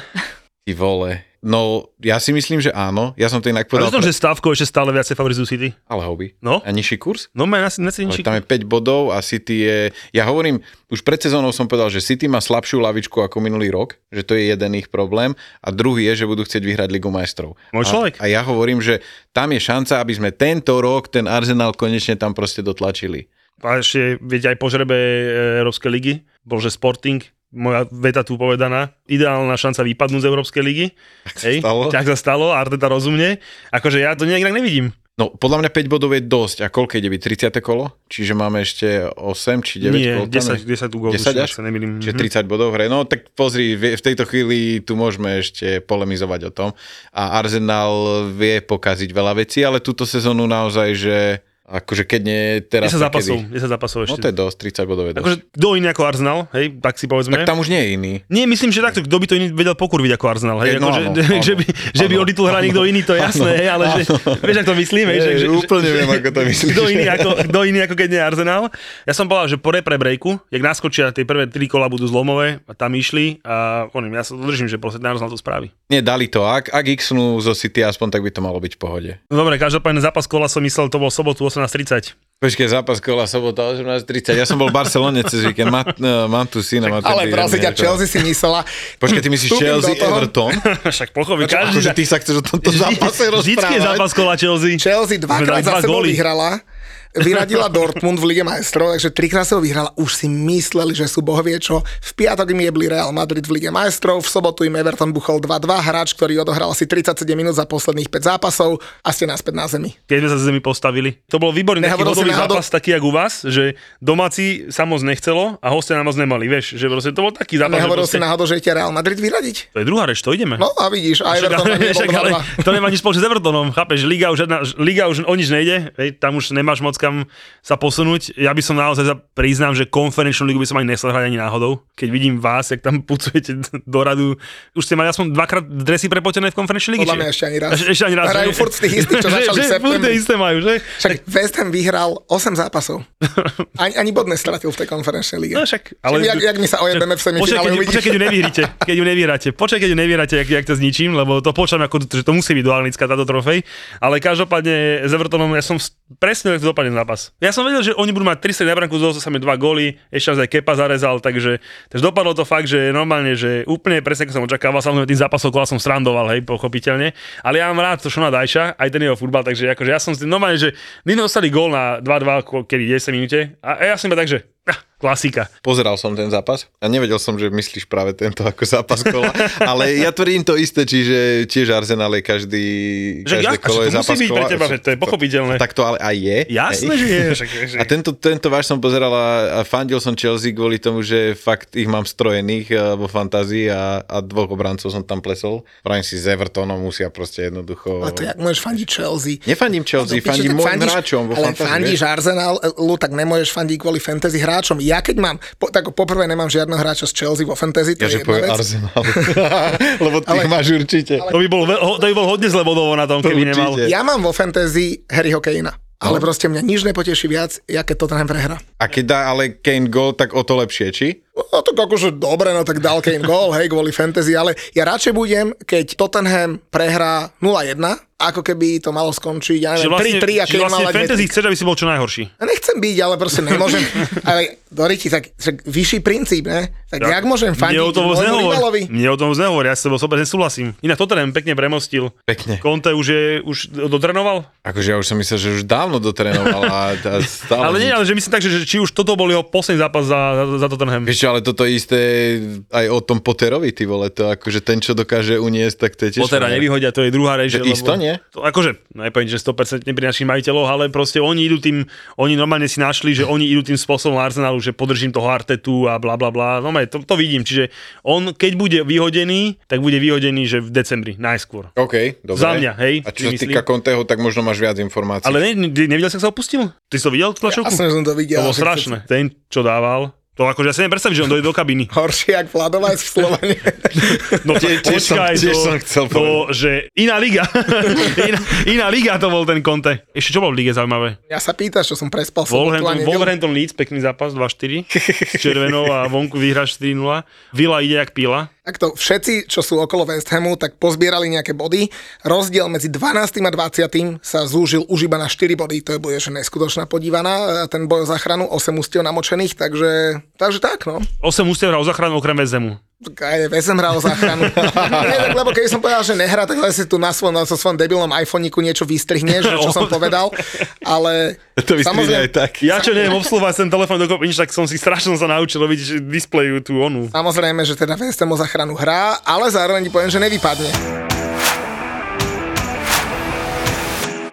Ty vole. No, ja si myslím, že áno. Ja som to inak Ale povedal. to, že Stavko ešte stále viacej favorizujú City. Ale hobby. No. A nižší kurz? No, má na, na Ale tam je 5 bodov a City je... Ja hovorím, už pred sezónou som povedal, že City má slabšiu lavičku ako minulý rok, že to je jeden ich problém a druhý je, že budú chcieť vyhrať Ligu majstrov. Môj človek. A, a ja hovorím, že tam je šanca, aby sme tento rok ten Arsenal konečne tam proste dotlačili. A ešte, viete, aj po žrebe e, Európskej ligy, bol, že Sporting, moja veta tu povedaná, ideálna šanca vypadnúť z Európskej ligy. Hej, stalo. tak sa stalo, Arteta rozumne. Akože ja to nejak nevidím. No, podľa mňa 5 bodov je dosť. A koľko ide byť? 30. kolo? Čiže máme ešte 8 či 9 Nie, kol tam 10, je? 10 gólov, 10 tuším, až? sa nemýlim. Čiže Mhm. 30 bodov v hre. No tak pozri, v tejto chvíli tu môžeme ešte polemizovať o tom. A Arsenal vie pokaziť veľa vecí, ale túto sezónu naozaj, že akože keď nie teraz, 10 tak zápasov, kedy? 10 zápasov No ešte. to je dosť, 30 bodov je dosť. Akože kto iný ako Arsenal, hej, tak si povedzme. tak tam už nie je iný. Nie, myslím, že takto, kto by to iný vedel pokurviť ako Arsenal, hej, no ako, áno, že, áno, že, by, že by áno, o titul hral niekto iný, to je jasné, hej, ale že, vieš, ako to myslím, hej, že, že, úplne že, viem, ako to myslíš. Kto iný, ako, kto iný ako keď nie Arsenal. Ja som povedal, že po repre breaku, jak naskočia tie prvé tri kola budú zlomové a tam išli a oným, ja sa držím, že proste Arsenal to spraví. Nie, dali to. Ak, ak x-nú zo City aspoň, tak by to malo byť v pohode. No dobre, každopádne zápas kola som myslel, to bol sobotu 18.30. Počkej, zápas kola sobota 18.30. Ja som bol v Barcelone cez víkend. Má, no, *laughs* mám tu syna. Má Ale prosím ťa, Chelsea si myslela... Počkaj, ty myslíš Chelsea. Everton? *laughs* Však pochopi, Akože každý... ty sa chceš o tomto zápase Vždycky je rozprávať? zápas kola Chelsea. Chelsea dvakrát za sebou vyhrala. Vyradila Dortmund v Lige majstrov, takže trikrát sa ho vyhrala. Už si mysleli, že sú bohovie čo. V piatok im jebli Real Madrid v Lige majstrov, v sobotu im Everton buchol 2-2, hráč, ktorý odohral asi 37 minút za posledných 5 zápasov a ste naspäť na zemi. keď sme sa zemi postavili. To bol výborný taký bodový náhodou- zápas, taký jak u vás, že domáci sa moc nechcelo a hostia nám moc nemali, vieš, že proste to bol taký zápas. Nehovoril že si proste, náhodou, že idete Real Madrid vyradiť? To je druhá reč, to ideme. No a vidíš, a Však, Everton však, ale 2-2. to nemá nič spoločné s Evertonom, chápeš, Liga už, jedna, Liga už o nič nejde, hej, tam už nemáš moc kam sa posunúť. Ja by som naozaj za, priznám, že konferenčnú ligu by som ani nesel hrať ani náhodou. Keď vidím vás, jak tam pucujete *laughs* do radu. Už ste mali aspoň dvakrát dresy prepotené v konferenčnej lige? Podľa mňa ešte ani *laughs* raz. Ešte, ani raz. Hrajú furt z tých istých, čo *laughs* začali že, v septembri. isté majú, že? Však West Ham vyhral 8 zápasov. *laughs* Ani, ani bod nestratil v tej konferenčnej lige. No však, Ale... Jak, jak my sa ojebeme v semifinále, keď, uvidíš. počkaj, keď ju nevyhráte, keď ju nevyhráte. Počkaj, keď ju nevyhráte, jak, jak to zničím, lebo to počujem, ako, že to musí byť do Anglicka táto trofej. Ale každopádne s Evertonom ja som presne dopadne zápas. Ja som vedel, že oni budú mať 300 na branku, z sa mi dva góly, ešte aj Kepa zarezal, takže, takže dopadlo to fakt, že normálne, že úplne presne ako som očakával, samozrejme tým zápasom kola som srandoval, hej, pochopiteľne. Ale ja mám rád to Šona Dajša, aj ten jeho futbal, takže akože ja som normálne, že my dostali gól na 2-2, ko- kedy 10 minúte. A ja som iba tak, že *laughs* klasika. Pozeral som ten zápas a nevedel som, že myslíš práve tento ako zápas kola, ale ja tvrdím to isté, čiže tiež Arsenal je každý, Že každé ja- kolo je to musí zápas byť pre kola. teba, že to je pochopiteľné. Tak to ale aj je. Jasné, že je. A tento, tento váš som pozeral a, a fandil som Chelsea kvôli tomu, že fakt ich mám strojených eh, vo fantázii a, a dvoch obrancov som tam plesol. Pravím si, s Evertonom musia proste jednoducho... Ale to jak môžeš fandiť Chelsea? Nefandím Chelsea, No, fandím tak môjim hráčom vo Ale fandíš vieš. Arsenal, Lu, tak nemôžeš fandiť kvôli fantasy hráčom. Ja keď mám, po, tak poprvé nemám žiadneho hráča z Chelsea vo fantasy, to Ja, je že jedna povie vec. Arsenal. *laughs* Lebo ty Ale- máš určite. To by bol, to by bol hodne zle na tom, To keby nemal. určite. Ja mám vo fantasy Harryho Kanea. Ale No. proste mňa nič nepoteší viac, aké to tam prehra. A keď dá ale Kane gol, tak o to lepšie, či? No to akože dobre, no tak dal Kane gól, hej, kvôli fantasy, ale ja radšej budem, keď Tottenham prehrá 0-1, ako keby to malo skončiť, ja neviem, vlastne, 3-3 a že Kane mal vlastne fantasy chceš, aby si bol čo najhorší. Nechcem byť, ale proste nemôžem. *laughs* ale tak, tak vyšší princíp, ne? Tak jak môžem fandiť o tom nehovor. rivalovi? Mne o tom nehovor, ja s tebou sobe nesúhlasím. Inak Tottenham pekne premostil. Pekne. Conte už je, už dotrenoval? Akože ja už som myslel, že už dávno dotrénoval a, a *laughs* stále... Ale nie, ale že myslím tak, že, že či už toto bol jeho posledný zápas za, za, za Tottenham. Vieš ale toto isté aj o tom Potterovi, ty vole, to akože ten, čo dokáže uniesť, tak to je tiež... Pottera nevyhodia, to je druhá reč. Že isto nie? To, akože, nepoviem, že 100% pri našich majiteľov, ale proste oni idú tým, oni normálne si našli, že oni idú tým spôsobom Arsenalu, že podržím toho Artetu a bla bla bla. No to, to vidím, čiže on keď bude vyhodený, tak bude vyhodený, že v decembri, najskôr. OK, dobre. Za mňa, hej, A čo sa týka. Conteho, tak možno máš viac informácií. Ale ne, ne, nevidel sa opustil? Ty si to videl, tú tlačovku? Že som to videl. To bolo strašné. Ten, čo dával, to akože ja si neviem predstaviť, že on dojde do kabiny. Horšie, jak Vladovec v Slovene. *laughs* No Tie- tiež som- počkaj, tiež to, som chcel to, že iná liga. *laughs* iná, iná liga to bol ten Conte. Ešte čo bol v lige zaujímavé? ja sa pýtaš, čo som prespal Wolverhampton. Wolverhampton Leeds, pekný zápas, 2-4, s *laughs* červenou a vonku vyhráš 4-0. Vila ide jak píla. Takto všetci, čo sú okolo West Hamu, tak pozbierali nejaké body. Rozdiel medzi 12. a 20. sa zúžil už iba na 4 body. To je bude že neskutočná podívaná. Ten boj o záchranu, 8 ústiev namočených, takže, takže tak, no. 8 ústiev hral o záchranu okrem Vezemu. Tak aj Ham hral o záchranu. *laughs* Nie, tak, lebo keď som povedal, že nehrá, tak si tu na svojom, na svojom debilnom iPhoneiku niečo vystrihneš, že čo *laughs* som povedal. Ale *laughs* to vystrihne aj tak. Ja čo neviem obsluhovať ten telefón dokopy, nič, tak som si strašne sa naučil robiť displeju tú onu. Samozrejme, že teda Ham o záchranu hrá, ale zároveň ti poviem, že nevypadne.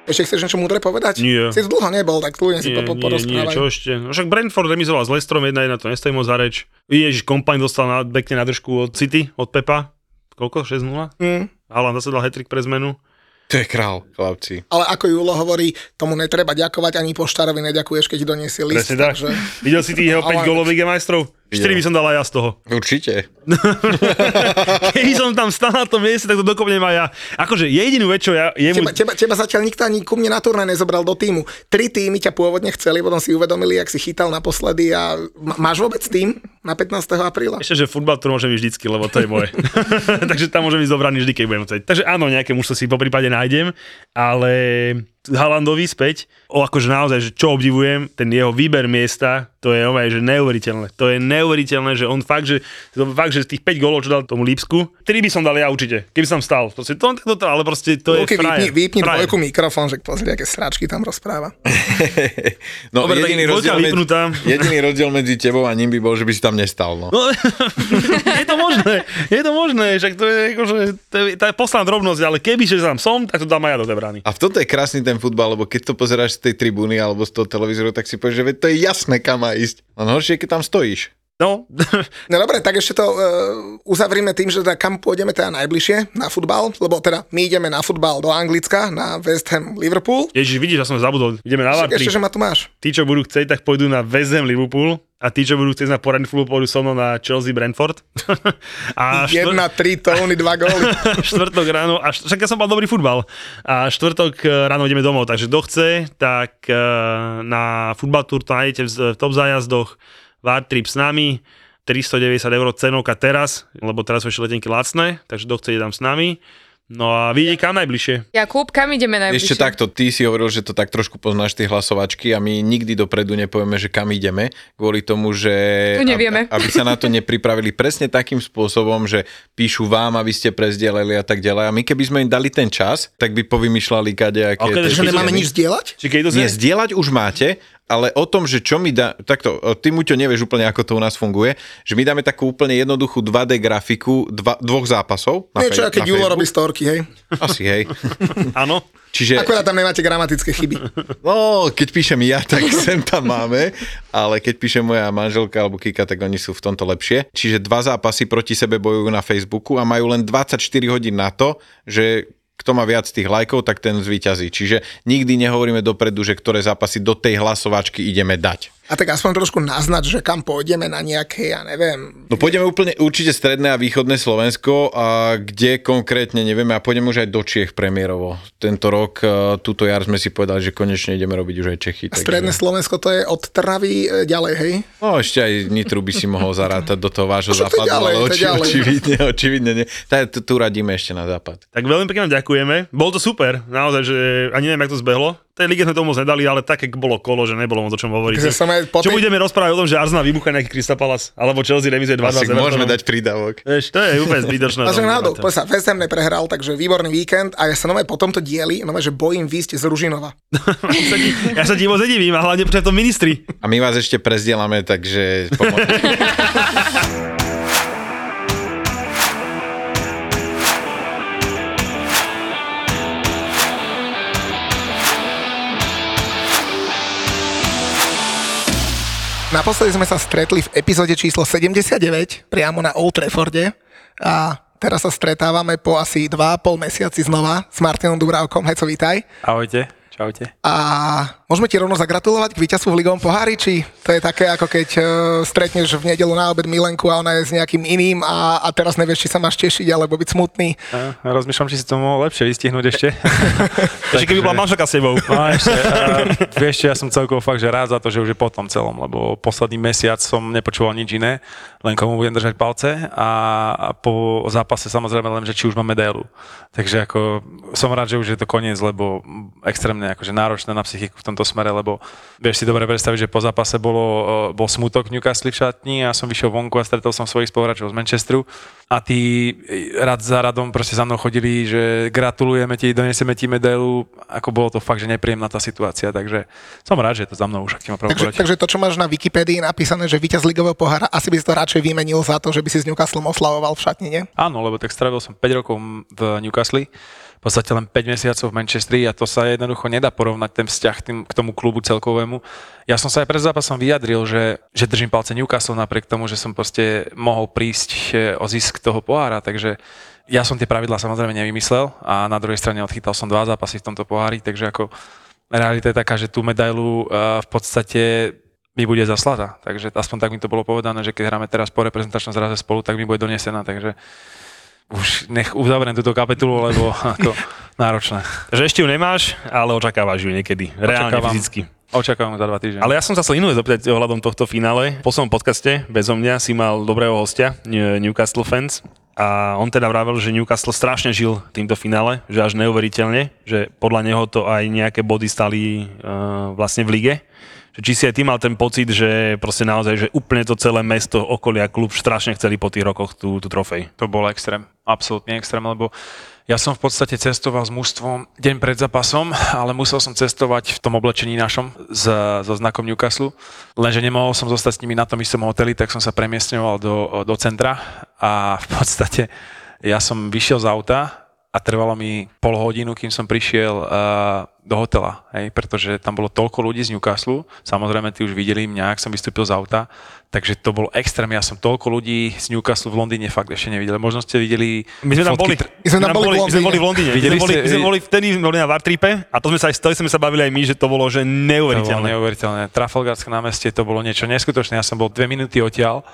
Ešte chceš niečo múdre povedať? Nie. Si tu dlho nebol, tak kľudne si Nie, po, po, nie, nie, čo ešte? No však Brentford remizoval s Lestrom 1-1, to nestojí moc za reč. Ježiš, Kompany dostal na, pekne na držku od City, od Pepa. Koľko? 6-0? Mm. Haaland zase dal hetrik pre zmenu. To je král, chlapci. Ale ako Julo hovorí, tomu netreba ďakovať, ani poštárovi neďakuješ, keď doniesie list. Presne tak. takže... Videl si tých jeho 5 Ale- golov Lige majstrov? 4 by som dal aj ja z toho. Určite. *laughs* Keby som tam stal na tom mieste, tak to dokopnem aj ja. Akože jedinú vec, čo ja... Jemu... Teba, teba, teba zatiaľ nikto ani ku mne na turné nezobral do týmu. Tri týmy ťa pôvodne chceli, potom si uvedomili, ak si chytal naposledy a máš vôbec tým na 15. apríla? Ešte, že futbal, ktorý môžem ísť vždycky, lebo to je moje. *laughs* *laughs* Takže tam môžem ísť dobraný vždy, keď budem chcieť. Takže áno, nejaké mužstvo si po prípade nájdem, ale Halandovi späť, o akože naozaj, že čo obdivujem, ten jeho výber miesta, to je ovaj, že neuveriteľné. To je neuveriteľné, že on fakt, že, to fakt, že z tých 5 golov, čo dal tomu Lípsku, 3 by som dal ja určite, keby som stal. Proste to, to, to, ale proste to Luky, je frajer. vypni, vypni frajer. dvojku mikrofón, že pozri, aké sráčky tam rozpráva. *laughs* No, Dobre, jediný, rozdiel medzi, *laughs* jediný rozdiel medzi tebou a ním by bol, že by si tam nestal. No. No, *laughs* je to možné, je to možné, však to je akože, to je tá posledná drobnosť, ale keby, že tam som, tak to dám aj ja do tej brány. A v tomto je krásny ten futbal, lebo keď to pozeráš z tej tribúny alebo z toho televízoru, tak si povieš, že to je jasné, kam má ísť. Len horšie, keď tam stojíš. No, *laughs* No dobre, tak ešte to uh, uzavrime tým, že teda kam pôjdeme teda najbližšie na futbal, lebo teda my ideme na futbal do Anglicka, na West Ham Liverpool. Ježiš, vidíš, ja som zabudol. Ideme na 3. ešte, že ma tu máš. Tí, čo budú chcieť, tak pôjdu na West Ham Liverpool a tí, čo budú chcieť na poradný futbol, pôjdu so mnou na Chelsea Brentford. *laughs* a štvr- 1-3 tóny, 2 góly. *laughs* štvrtok ráno, a št- však ja som mal dobrý futbal. A štvrtok eh, ráno ideme domov, takže kto chce, tak eh, na futbal tour to nájdete v v top zájazdoch, VAR trip s nami, 390 eur cenovka teraz, lebo teraz sú ešte letenky lacné, takže kto chce, tam s nami. No a vidíte kam najbližšie. Jakub, kam ideme najbližšie? Ešte takto, ty si hovoril, že to tak trošku poznáš tie hlasovačky a my nikdy dopredu nepovieme, že kam ideme, kvôli tomu, že To nevieme. Aby, aby sa na to nepripravili presne takým spôsobom, že píšu vám, aby ste prezdielali a tak ďalej. A my keby sme im dali ten čas, tak by povymýšľali kadejaké... Ok, tie že nemáme nič zdieľať? Či keď to Nie, zdieľať už máte, ale o tom, že čo mi dá... Takto, ty Muťo nevieš úplne, ako to u nás funguje, že my dáme takú úplne jednoduchú 2D grafiku dva, dvoch zápasov. na Niečo, fej- keď Julo robí storky, hej. Asi, hej. *laughs* Áno. Čiže... Akurát tam nemáte gramatické chyby. No, keď píšem ja, tak sem tam máme, ale keď píše moja manželka alebo Kika, tak oni sú v tomto lepšie. Čiže dva zápasy proti sebe bojujú na Facebooku a majú len 24 hodín na to, že kto má viac tých lajkov, tak ten zvíťazí. Čiže nikdy nehovoríme dopredu, že ktoré zápasy do tej hlasovačky ideme dať. A tak aspoň trošku naznač, že kam pôjdeme na nejaké, ja neviem, No pôjdeme úplne určite stredné a východné Slovensko a kde konkrétne nevieme a pôjdeme už aj do Čiech premiérovo. Tento rok, e, túto jar sme si povedali, že konečne ideme robiť už aj Čechy. takže- stredné Slovensko, to je od Trnavy e, ďalej, hej? No ešte aj Nitru by si mohol zarátať do toho vášho to západu, ďalej, ale oči, očividne, očividne nie. Tak tu, tu radíme ešte na západ. Tak veľmi pekne ďakujeme. Bolo to super, naozaj, že ani neviem, jak to zbehlo. Tej lige sme to moc nedali, ale tak, jak bolo kolo, že nebolo moc o čom hovoriť. Takže som aj po Čo tej- budeme rozprávať o tom, že Arsenal vybucha nejaký Crystal Palace, alebo Chelsea remizuje 2-2 Asi môžeme dať prídavok. Vieš, to je úplne zbytočné. *laughs* A to- náhodou, sa, West Ham neprehral, takže výborný víkend a ja sa nové po tomto dieli, nové, že bojím výsť z Ružinova. ja sa ti- Ja sa ti moc nedivím, a hlavne pre to ministri. A my vás ešte prezdielame, takže *laughs* Naposledy sme sa stretli v epizóde číslo 79, priamo na Old Trafforde a teraz sa stretávame po asi 2,5 mesiaci znova s Martinom Dubravkom. Heco, vítaj. Ahojte, čaute. A môžeme ti rovno zagratulovať k víťazstvu v Ligovom pohári, či to je také, ako keď uh, stretneš v nedelu na obed Milenku a ona je s nejakým iným a, a teraz nevieš, či sa máš tešiť alebo byť smutný. A rozmýšľam, či si to mohol lepšie vystihnúť ešte. *laughs* Ešte keby bola manželka s tebou. No ešte, a, vieš, ja som celkovo fakt, že rád za to, že už je po tom celom, lebo posledný mesiac som nepočúval nič iné, len komu budem držať palce a, a po zápase samozrejme len, že či už mám medailu. Takže ako som rád, že už je to koniec, lebo extrémne akože náročné na psychiku v tomto smere, lebo vieš si dobre predstaviť, že po zápase bolo, e, bol smutok Newcastle v šatni a som vyšiel vonku a stretol som svojich spoluhráčov z Manchesteru. A tí rad za radom proste za mnou chodili, že gratulujeme ti, donesieme ti medailu, ako bolo to fakt, že nepríjemná tá situácia, takže som rád, že je to za mnou už, ak ti ma Takže, takže to, čo máš na Wikipédii napísané, že víťaz Ligového pohára, asi by si to radšej vymenil za to, že by si s Newcastlom oslavoval v šatni, nie? Áno, lebo tak strávil som 5 rokov v Newcastle, podstate len 5 mesiacov v Manchesteri a to sa jednoducho nedá porovnať ten vzťah tým, k tomu klubu celkovému. Ja som sa aj pred zápasom vyjadril, že, že držím palce Newcastle napriek tomu, že som proste mohol prísť eh, o zisk toho pohára, takže ja som tie pravidlá samozrejme nevymyslel a na druhej strane odchytal som dva zápasy v tomto pohári, takže ako realita je taká, že tú medailu eh, v podstate mi bude zaslata. Takže aspoň tak mi to bolo povedané, že keď hráme teraz po reprezentačnom zraze spolu, tak mi bude donesená. Takže už nech uzavriem túto kapitulu, lebo *laughs* ako náročné. Že ešte ju nemáš, ale očakávaš ju niekedy. Reálne, Očakávam. fyzicky. Očakávam za dva týždne. Ale ja som sa chcel inú vec opýtať ohľadom tohto finále. V poslednom podcaste, bezo mňa, si mal dobrého hostia, New- Newcastle fans. A on teda vravel, že Newcastle strašne žil týmto finále, že až neuveriteľne, že podľa neho to aj nejaké body stali uh, vlastne v lige. Že či si aj ty mal ten pocit, že proste naozaj, že úplne to celé mesto, okolia, klub strašne chceli po tých rokoch tú, tú trofej. To bol extrém, absolútne extrém, lebo ja som v podstate cestoval s mužstvom deň pred zápasom, ale musel som cestovať v tom oblečení našom s, so znakom Newcastle, lenže nemohol som zostať s nimi na tom istom hoteli, tak som sa premiestňoval do, do centra a v podstate ja som vyšiel z auta a trvalo mi pol hodinu, kým som prišiel uh, do hotela, hej, pretože tam bolo toľko ľudí z Newcastle, samozrejme ty už videli mňa, ak som vystúpil z auta, takže to bol extrém, ja som toľko ľudí z Newcastle v Londýne fakt ešte nevidel. Možno ste videli My sme tam boli, My sme tam boli v my sme boli v Londýne. My Videli sme boli, ste- my sme boli vtedy boli na Vartripe a to sme sa aj, to sme sa bavili aj my, že to bolo že To bolo neuveriteľné. neuveriteľné. Trafalgarské námestie, to bolo niečo neskutočné. Ja som bol dve minúty odtiaľ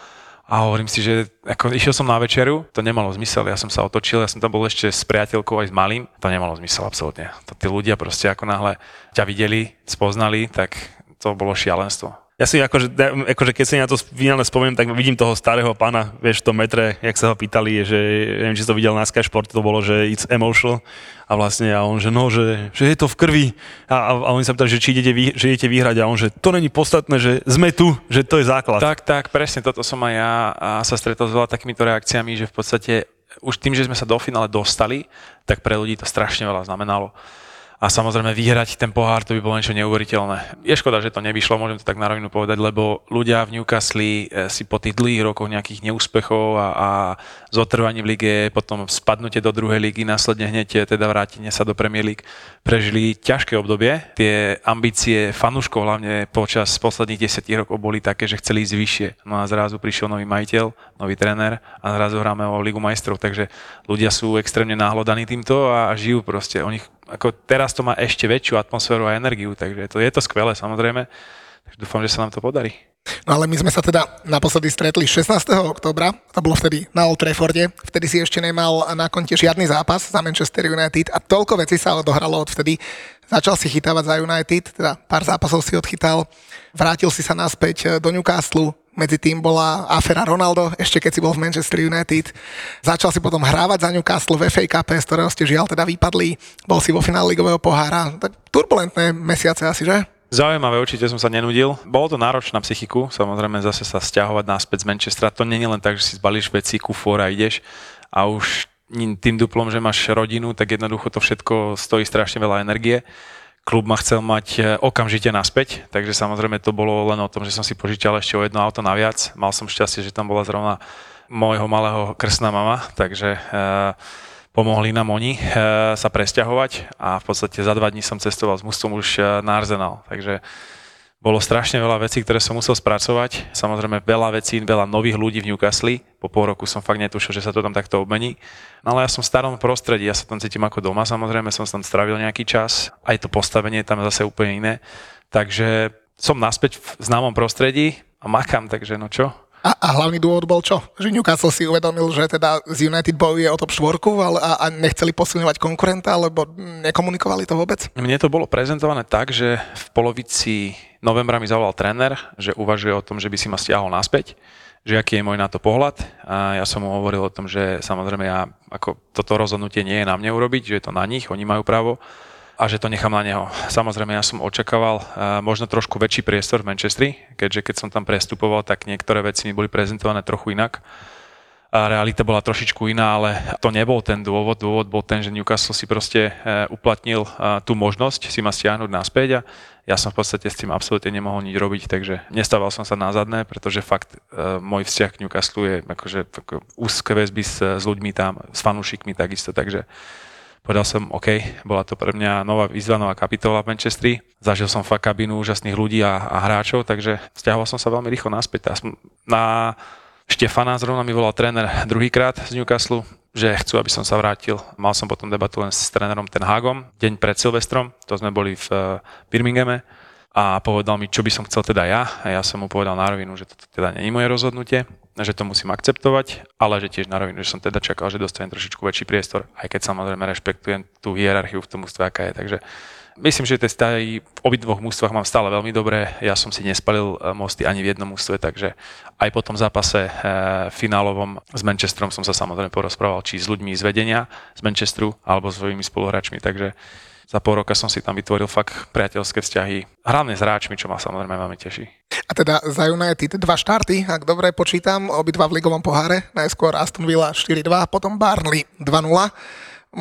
a hovorím si, že ako išiel som na večeru, to nemalo zmysel. Ja som sa otočil, ja som tam bol ešte s priateľkou aj s malým. To nemalo zmysel absolútne. To tí ľudia proste ako náhle ťa videli, spoznali, tak to bolo šialenstvo. Ja si akože, akože keď si na to finálne spomeniem, tak vidím toho starého pána, vieš, v tom metre, jak sa ho pýtali, že neviem, či to videl na Sky Sport, to bolo, že it's emotional a vlastne a on, že no, že, že je to v krvi a, a, a oni sa pýtali, že či idete, vy, že idete vyhrať a on, že to není podstatné, že sme tu, že to je základ. Tak, tak, presne toto som aj ja a sa stretol s veľa takýmito reakciami, že v podstate už tým, že sme sa do finále dostali, tak pre ľudí to strašne veľa znamenalo. A samozrejme vyhrať ten pohár, to by bolo niečo neuveriteľné. Je škoda, že to nevyšlo, môžem to tak na rovinu povedať, lebo ľudia v Newcastle eh, si po tých dlhých rokoch nejakých neúspechov a, a zotrvaní v lige, potom spadnutie do druhej ligy, následne hneď eh, teda vrátenie sa do Premier League, prežili ťažké obdobie. Tie ambície fanúškov hlavne počas posledných 10 rokov boli také, že chceli ísť vyššie. No a zrazu prišiel nový majiteľ, nový tréner a zrazu hráme o Ligu majstrov, takže ľudia sú extrémne náhlodaní týmto a žijú proste. Oni, ako teraz to má ešte väčšiu atmosféru a energiu, takže to, je to skvelé samozrejme. Takže dúfam, že sa nám to podarí. No ale my sme sa teda naposledy stretli 16. oktobra, to bolo vtedy na Old Trafforde, vtedy si ešte nemal na konte žiadny zápas za Manchester United a toľko vecí sa odohralo odvtedy. Začal si chytávať za United, teda pár zápasov si odchytal, vrátil si sa naspäť do Newcastle, medzi tým bola afera Ronaldo, ešte keď si bol v Manchester United. Začal si potom hrávať za Newcastle v FA Cup, z ktorého ste žiaľ teda vypadli. Bol si vo finále ligového pohára. Tak turbulentné mesiace asi, že? Zaujímavé, určite som sa nenudil. Bolo to náročné na psychiku, samozrejme zase sa stiahovať naspäť z Manchestera. To nie je len tak, že si zbalíš veci, kufor a ideš a už tým duplom, že máš rodinu, tak jednoducho to všetko stojí strašne veľa energie. Klub ma chcel mať e, okamžite naspäť, takže samozrejme to bolo len o tom, že som si požičal ešte o jedno auto naviac. Mal som šťastie, že tam bola zrovna môjho malého krstná mama, takže uh, pomohli nám oni uh, sa presťahovať a v podstate za dva dní som cestoval s mústvom už na Arsenal. Takže bolo strašne veľa vecí, ktoré som musel spracovať. Samozrejme veľa vecí, veľa nových ľudí v Newcastle. Po pol roku som fakt netušil, že sa to tam takto obmení. No ale ja som v starom prostredí, ja sa tam cítim ako doma, samozrejme som tam strávil nejaký čas. Aj to postavenie je tam zase úplne iné. Takže som naspäť v známom prostredí a makám, takže no čo? A, a hlavný dôvod bol čo? Že Newcastle si uvedomil, že teda z United bojuje o top štvorku a, a nechceli posilňovať konkurenta, alebo nekomunikovali to vôbec? Mne to bolo prezentované tak, že v polovici novembra mi zavolal tréner, že uvažuje o tom, že by si ma stiahol naspäť že aký je môj na to pohľad a ja som mu hovoril o tom, že samozrejme ja, ako toto rozhodnutie nie je na mne urobiť, že je to na nich, oni majú právo a že to nechám na neho. Samozrejme, ja som očakával uh, možno trošku väčší priestor v Manchestri, keďže keď som tam prestupoval, tak niektoré veci mi boli prezentované trochu inak. A realita bola trošičku iná, ale to nebol ten dôvod. Dôvod bol ten, že Newcastle si proste uh, uplatnil uh, tú možnosť si ma stiahnuť naspäť a ja som v podstate s tým absolútne nemohol nič robiť, takže nestával som sa na zadné, pretože fakt môj vzťah k Newcastle je akože ako úzke väzby s, s ľuďmi tam, s fanúšikmi takisto, takže Povedal som, OK, bola to pre mňa nová výzva, nová kapitola v Manchestri. Zažil som fakt kabinu úžasných ľudí a, a hráčov, takže stiahol som sa veľmi rýchlo naspäť. A na Štefana zrovna mi volal tréner druhýkrát z Newcastle, že chcú, aby som sa vrátil. Mal som potom debatu len s trénerom Ten Hagom, deň pred Silvestrom, to sme boli v uh, Birminghame a povedal mi, čo by som chcel teda ja. A ja som mu povedal na rovinu, že toto teda nie je moje rozhodnutie, že to musím akceptovať, ale že tiež na rovinu, že som teda čakal, že dostanem trošičku väčší priestor, aj keď samozrejme rešpektujem tú hierarchiu v tom ústve, aká je. Takže myslím, že tie stavy v obidvoch mústvách mám stále veľmi dobré. Ja som si nespalil mosty ani v jednom mústve, takže aj po tom zápase e, finálovom s Manchesterom som sa samozrejme porozprával, či s ľuďmi z vedenia z Manchesteru alebo s svojimi spoluhráčmi, takže za pol roka som si tam vytvoril fakt priateľské vzťahy, hlavne s hráčmi, čo ma samozrejme veľmi teší. A teda za United dva štarty, ak dobre počítam, obidva v ligovom poháre, najskôr Aston Villa 4-2, potom Barnley 2-0.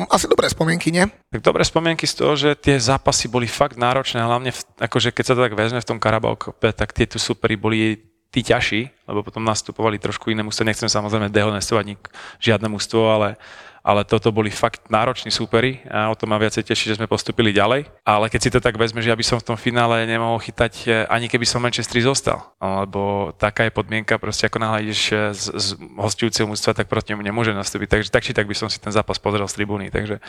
Asi dobré spomienky, nie? Tak dobré spomienky z toho, že tie zápasy boli fakt náročné, hlavne v, akože keď sa to tak vezme v tom Carabao Cup, tak tie tu superi boli tí ťažší, lebo potom nastupovali trošku iné mužstvo. Nechcem samozrejme dehonestovať nik, žiadne mužstvo, ale ale toto boli fakt nároční súperi a o tom ma viacej teší, že sme postupili ďalej. Ale keď si to tak vezme, že ja by som v tom finále nemohol chytať e, ani keby som Manchester zostal, lebo taká je podmienka, proste ako náhle ideš e, z, z hostujúceho mústva, tak proti nemu nemôže nastúpiť. Takže tak či tak by som si ten zápas pozrel z tribúny, takže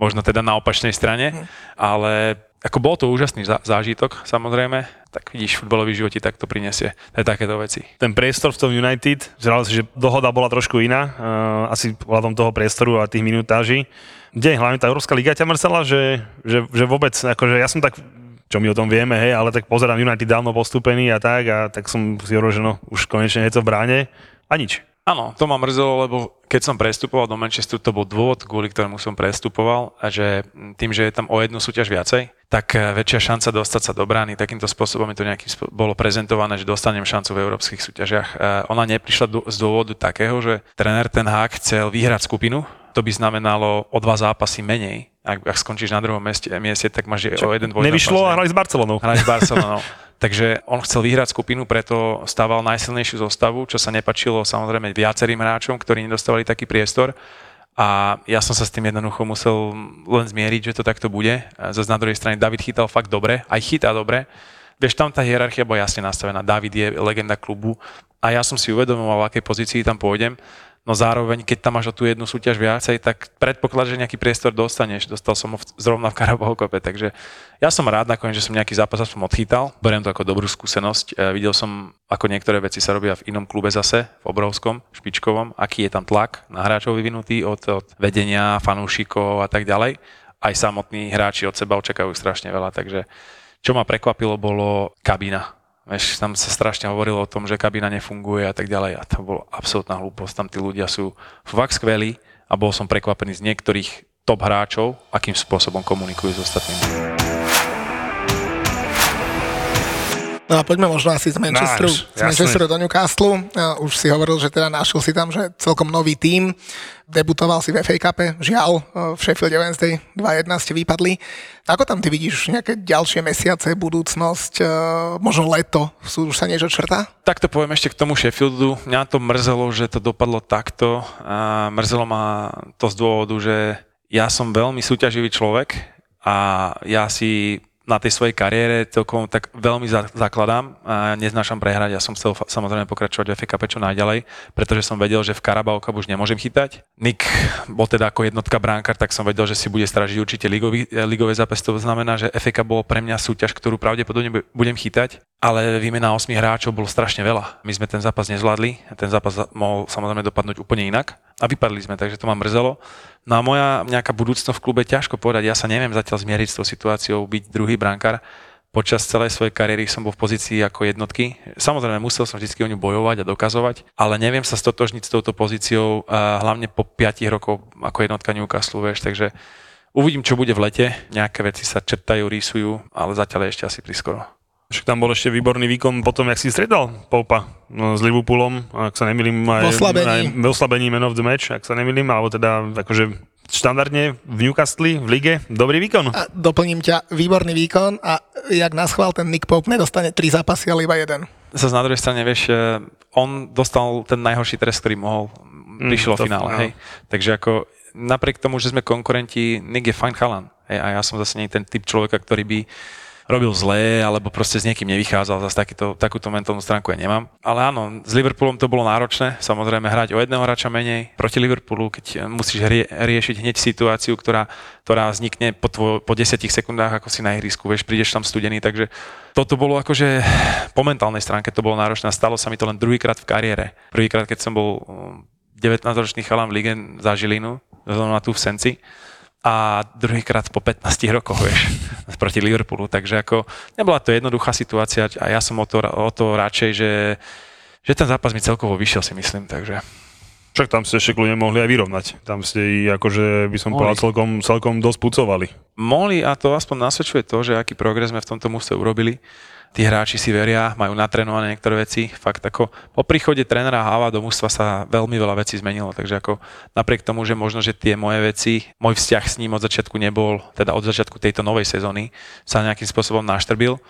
možno teda na opačnej strane, ale ako bol to úžasný zážitok, samozrejme, tak vidíš, futbalový život ti takto prinesie aj takéto veci. Ten priestor v tom United, zrejme si, že dohoda bola trošku iná, uh, asi ohľadom toho priestoru a tých minutáží. Kde hlavne tá Európska liga ťa mrzela, že, že, že vôbec, akože ja som tak čo my o tom vieme, hej, ale tak pozerám United dávno postúpený a tak a tak som si hovoril, že no, už konečne je to v bráne a nič. Áno, to ma mrzelo, lebo keď som prestupoval do Manchesteru, to bol dôvod, kvôli ktorému som prestupoval, a že tým, že je tam o jednu súťaž viacej, tak eh, väčšia šanca dostať sa do brány. Takýmto spôsobom je to nejakým spô- bolo prezentované, že dostanem šancu v európskych súťažiach. Eh, ona neprišla do, z dôvodu takého, že tréner ten Hák chcel vyhrať skupinu, to by znamenalo o dva zápasy menej. Ak, ak skončíš na druhom mieste, mieste tak máš Čo, o jeden dvoj Nevyšlo a hrali s Barcelonou. Hrali s Barcelonou. *laughs* Takže on chcel vyhrať skupinu, preto stával najsilnejšiu zostavu, čo sa nepačilo samozrejme viacerým hráčom, ktorí nedostávali taký priestor. A ja som sa s tým jednoducho musel len zmieriť, že to takto bude. Zase na druhej strane David chytal fakt dobre, aj chytá dobre. Vieš, tam tá hierarchia bola jasne nastavená. David je legenda klubu a ja som si uvedomoval, v akej pozícii tam pôjdem no zároveň, keď tam máš o tú jednu súťaž viacej, tak predpoklad, že nejaký priestor dostaneš. Dostal som ho v, zrovna v Karaboho kope, takže ja som rád nakoniec, že som nejaký zápas aspoň odchytal. Beriem to ako dobrú skúsenosť. E, videl som, ako niektoré veci sa robia v inom klube zase, v obrovskom, špičkovom, aký je tam tlak na hráčov vyvinutý od, od vedenia, fanúšikov a tak ďalej. Aj samotní hráči od seba očakajú strašne veľa, takže čo ma prekvapilo, bolo kabína Vieš, tam sa strašne hovorilo o tom, že kabína nefunguje a tak ďalej a to bolo absolútna hlúposť. Tam tí ľudia sú fakt skvelí a bol som prekvapený z niektorých top hráčov, akým spôsobom komunikujú s ostatnými. No a poďme možno asi z Manchesteru, Náš, z Manchesteru do Newcastle. Už si hovoril, že teda našiel si tam, že celkom nový tím. Debutoval si v FA Cup, žiaľ, v Sheffield Wednesday 2-1 ste vypadli. Ako tam ty vidíš nejaké ďalšie mesiace, budúcnosť, e, možno leto? Sú už sa niečo črtá? Tak to poviem ešte k tomu Sheffieldu. Mňa to mrzelo, že to dopadlo takto. A mrzelo ma to z dôvodu, že ja som veľmi súťaživý človek a ja si na tej svojej kariére tokom tak veľmi zakladám a neznášam prehrať. Ja som chcel samozrejme pokračovať v FKP čo najďalej, pretože som vedel, že v Carabao Cup už nemôžem chytať. Nick bol teda ako jednotka bránkar, tak som vedel, že si bude stražiť určite ligový, ligové zápas. To znamená, že FK bolo pre mňa súťaž, ktorú pravdepodobne budem chytať, ale výmena 8 hráčov bolo strašne veľa. My sme ten zápas nezvládli, ten zápas mohol samozrejme dopadnúť úplne inak a vypadli sme, takže to ma mrzelo. No a moja nejaká budúcnosť v klube, ťažko povedať, ja sa neviem zatiaľ zmieriť s tou situáciou, byť druhý brankár. Počas celej svojej kariéry som bol v pozícii ako jednotky. Samozrejme, musel som vždy o ňu bojovať a dokazovať, ale neviem sa stotožniť s touto pozíciou, hlavne po 5 rokov ako jednotka Newcastle, vieš, takže uvidím, čo bude v lete. Nejaké veci sa čertajú, rýsujú, ale zatiaľ je ešte asi priskoro. Však tam bol ešte výborný výkon potom, jak si stredal Popa no, s Liverpoolom, ak sa nemýlim, aj, aj v oslabení man of the match, ak sa nemýlim, alebo teda akože štandardne v Newcastle, v lige, dobrý výkon. A doplním ťa, výborný výkon a jak nás chval, ten Nick Pope nedostane tri zápasy, ale iba jeden. Zase na druhej strane, vieš, eh, on dostal ten najhorší trest, ktorý mohol, mm, prišiel mm, finále, no. hej. Takže ako napriek tomu, že sme konkurenti, Nick je fajn chalan. Hej, a ja som zase nie ten typ človeka, ktorý by robil zlé, alebo proste s niekým nevychádzal, zase takýto, takúto mentálnu stránku ja nemám. Ale áno, s Liverpoolom to bolo náročné, samozrejme hrať o jedného hráča menej proti Liverpoolu, keď musíš rie- riešiť hneď situáciu, ktorá, ktorá vznikne po, tvoj, po 10 sekundách, ako si na ihrisku, vieš, prídeš tam studený, takže toto bolo akože po mentálnej stránke to bolo náročné a stalo sa mi to len druhýkrát v kariére. Prvýkrát, keď som bol 19-ročný um, chalám v lige za Žilinu, na tu v Senci, a druhýkrát po 15 rokoch, vieš, *laughs* proti Liverpoolu. Takže ako nebola to jednoduchá situácia a ja som o to, o to radšej, že, že ten zápas mi celkovo vyšiel, si myslím, takže... Však tam ste ešte kľudne mohli aj vyrovnať. Tam ste ich, akože by som mohli. povedal, celkom, celkom dosť pucovali. Mohli a to aspoň nasvedčuje to, že aký progres sme v tomto mústve urobili tí hráči si veria, majú natrénované niektoré veci. Fakt ako po príchode trénera Hava do mužstva sa veľmi veľa vecí zmenilo, takže ako napriek tomu, že možno, že tie moje veci, môj vzťah s ním od začiatku nebol, teda od začiatku tejto novej sezóny sa nejakým spôsobom naštrbil,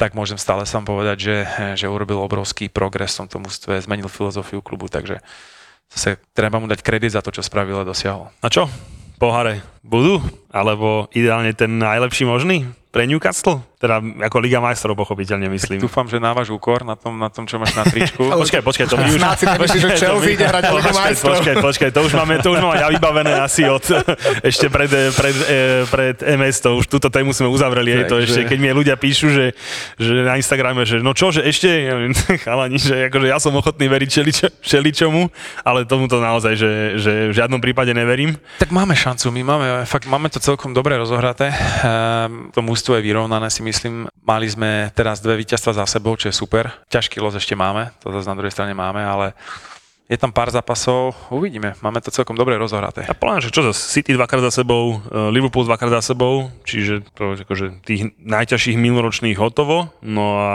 tak môžem stále sám povedať, že, že urobil obrovský progres v tomto mústve, zmenil filozofiu klubu, takže zase treba mu dať kredit za to, čo spravil a dosiahol. A čo? Poháre budú? Alebo ideálne ten najlepší možný? pre Newcastle? Teda ako Liga majstrov pochopiteľne myslím. Tak dúfam, že na váš úkor, na tom, na tom čo máš na tričku. *laughs* počkaj, počkaj, to my už... Snáci nemyslíš, že *laughs* Chelsea ide hrať Ligu majstrov. Počkaj, počkaj, to už máme, to už máme ja vybavené asi od *laughs* ešte pred, pred, pred MS, to už túto tému sme uzavreli, to ešte, keď mi ľudia píšu, že, že na Instagrame, že no čo, že ešte, chalani, že akože ja som ochotný veriť všeličomu, ale tomuto naozaj, že, že v žiadnom prípade neverím. Tak máme šancu, my máme, fakt máme to celkom dobre rozohraté. Um, to mústvo je vyrovnané, si myslím. Mali sme teraz dve víťazstva za sebou, čo je super. Ťažký los ešte máme, to zase na druhej strane máme, ale je tam pár zápasov, uvidíme, máme to celkom dobre rozohraté. A plán, že čo za City dvakrát za sebou, e, Liverpool dvakrát za sebou, čiže to akože tých najťažších minuloročných hotovo, no a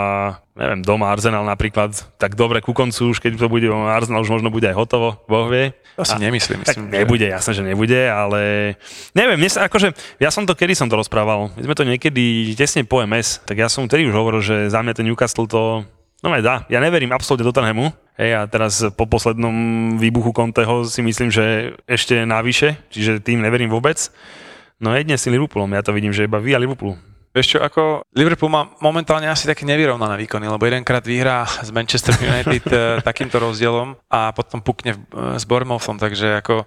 neviem, doma Arsenal napríklad, tak dobre ku koncu už, keď to bude Arsenal, už možno bude aj hotovo, Boh vie. To si nemyslím. Myslím, tak nebude, jasné, že nebude, ale neviem, mne sa akože, ja som to, kedy som to rozprával, my sme to niekedy tesne po MS, tak ja som tedy už hovoril, že za mňa ten Newcastle to No aj dá. Ja neverím absolútne Tottenhamu. Hej, a teraz po poslednom výbuchu Conteho si myslím, že ešte navyše, čiže tým neverím vôbec. No jedne si Liverpoolom, ja to vidím, že iba vy a Liverpool. Vieš čo, ako Liverpool má momentálne asi také nevyrovnané výkony, lebo jedenkrát vyhrá z Manchester United *laughs* eh, takýmto rozdielom a potom pukne eh, s Bournemouthom, takže ako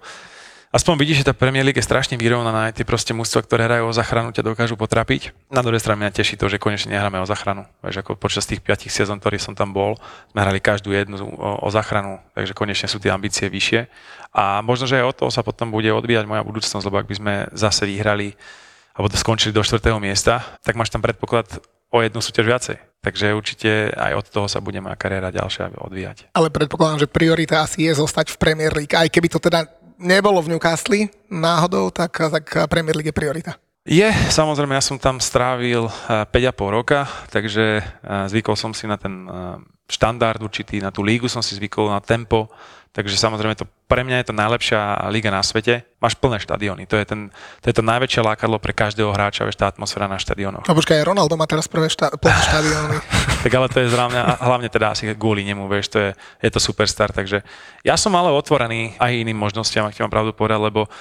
aspoň vidíš, že tá Premier League je strašne vyrovnaná, aj tie proste mústva, ktoré hrajú o zachranu, ťa dokážu potrapiť. Na druhej strane mňa teší to, že konečne nehráme o zachranu. Vieš, ako počas tých 5 sezón, ktorých som tam bol, sme hrali každú jednu o, o zachranu, takže konečne sú tie ambície vyššie. A možno, že aj od toho sa potom bude odvíjať moja budúcnosť, lebo ak by sme zase vyhrali alebo skončili do 4. miesta, tak máš tam predpoklad o jednu súťaž viacej. Takže určite aj od toho sa bude moja kariéra ďalšia odvíjať. Ale predpokladám, že priorita asi je zostať v Premier League, aj keby to teda nebolo v Newcastle náhodou, tak, tak Premier League je priorita. Je, samozrejme, ja som tam strávil 5,5 eh, roka, takže eh, zvykol som si na ten eh, štandard určitý, na tú lígu som si zvykol, na tempo, takže samozrejme to, pre mňa je to najlepšia liga na svete. Máš plné štadióny, to je, ten, to je to najväčšie lákadlo pre každého hráča, vieš, tá atmosféra na štadiónoch. No počkaj, Ronaldo má teraz prvé šta- plné *laughs* štadióny. tak ale to je zrávne, hlavne teda asi kvôli nemu, vieš, to je, je to superstar, takže ja som ale otvorený aj iným možnostiam, ak ti mám pravdu povedať, lebo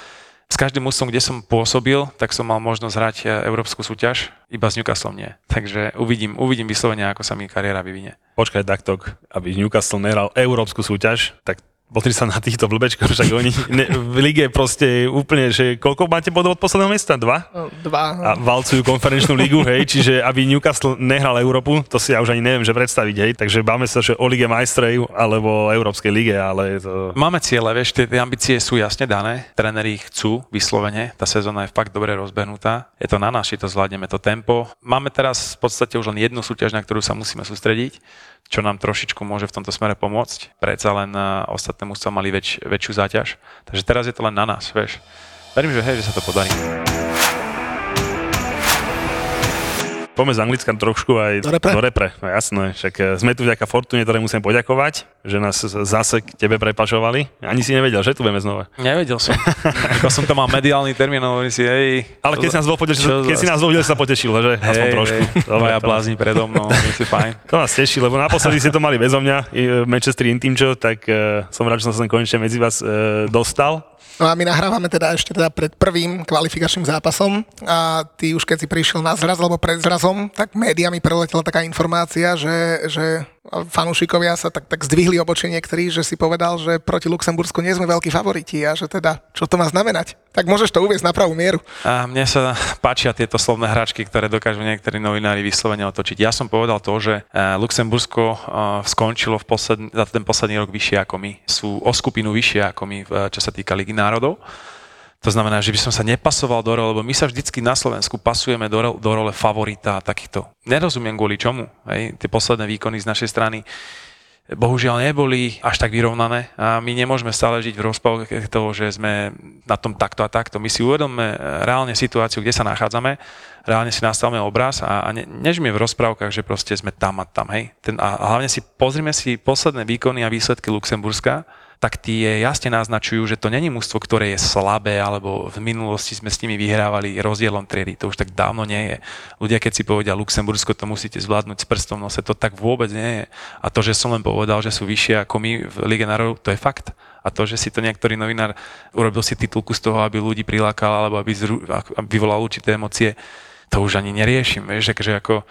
s každým mužstvom, kde som pôsobil, tak som mal možnosť hrať e, európsku súťaž, iba s Newcastle nie. Takže uvidím, uvidím vyslovene, ako sa mi kariéra vyvinie. Počkaj takto, aby Newcastle nehral európsku súťaž, tak Pozri sa na týchto blbečkov, však oni ne, v lige proste úplne, že koľko máte bodov od posledného miesta? Dva? No, dva. A valcujú konferenčnú ligu, hej, čiže aby Newcastle nehral Európu, to si ja už ani neviem, že predstaviť, hej, takže máme sa, že o lige majstrej alebo Európskej lige, ale to... Máme ciele, vieš, tie, tie ambície sú jasne dané, tréneri chcú vyslovene, tá sezóna je fakt dobre rozbehnutá, je to na nás, či to zvládneme, to tempo. Máme teraz v podstate už len jednu súťaž, na ktorú sa musíme sústrediť, čo nám trošičku môže v tomto smere pomôcť. Predsa len uh, ostatné mužstva mali väč, väčšiu záťaž. Takže teraz je to len na nás, vieš. Verím, že hej, že sa to podarí. Poďme z Anglicka trošku aj do repre. Do repre. No jasné, však e, sme tu vďaka Fortune, ktoré musím poďakovať, že nás zase k tebe prepašovali. Ani si nevedel, že tu budeme znova. Nevedel som. *laughs* Ako som to mal mediálny termín, hovorím si, hej. Ale keď si nás bol potešil, keď si nás videl, sa potešil, že? Hej, Aspoň trošku. Hej, *laughs* Dobre, ja blázni predo mnou, si fajn. *laughs* To nás teší, lebo naposledy ste to mali bezo mňa, v Manchester Intimčo, tak uh, som rád, že som sa konečne medzi vás uh, dostal. No a my nahrávame teda ešte teda pred prvým kvalifikačným zápasom a ty už keď si prišiel na zraz alebo pred zrazom, tak médiami preletela taká informácia, že, že fanúšikovia sa tak, tak zdvihli obočie niektorí, že si povedal, že proti Luxembursku nie sme veľkí favoriti a že teda, čo to má znamenať? Tak môžeš to uvieť na pravú mieru. A mne sa páčia tieto slovné hračky, ktoré dokážu niektorí novinári vyslovene otočiť. Ja som povedal to, že e, Luxembursko e, skončilo v posled, za ten posledný rok vyššie ako my. Sú o skupinu vyššie ako my, čo sa týka Ligy národov. To znamená, že by som sa nepasoval do role, lebo my sa vždycky na Slovensku pasujeme do, do role favorita takýchto. Nerozumiem kvôli čomu. Hej? Tie posledné výkony z našej strany bohužiaľ neboli až tak vyrovnané a my nemôžeme stále žiť v rozpavke toho, že sme na tom takto a takto. My si uvedomme reálne situáciu, kde sa nachádzame, reálne si nastavíme obraz a, a ne, nežíme v rozprávkach, že proste sme tam a tam, hej. Ten, a hlavne si pozrime si posledné výkony a výsledky Luxemburska tak tie jasne naznačujú, že to není mužstvo, ktoré je slabé, alebo v minulosti sme s nimi vyhrávali rozdielom triedy. To už tak dávno nie je. Ľudia, keď si povedia Luxembursko, to musíte zvládnuť s prstom nose, to tak vôbec nie je. A to, že som len povedal, že sú vyššie ako my v Lige národov, to je fakt. A to, že si to niektorý novinár urobil si titulku z toho, aby ľudí prilákal alebo aby, zru, aby vyvolal určité emócie, to už ani neriešim. Vieš, že ako,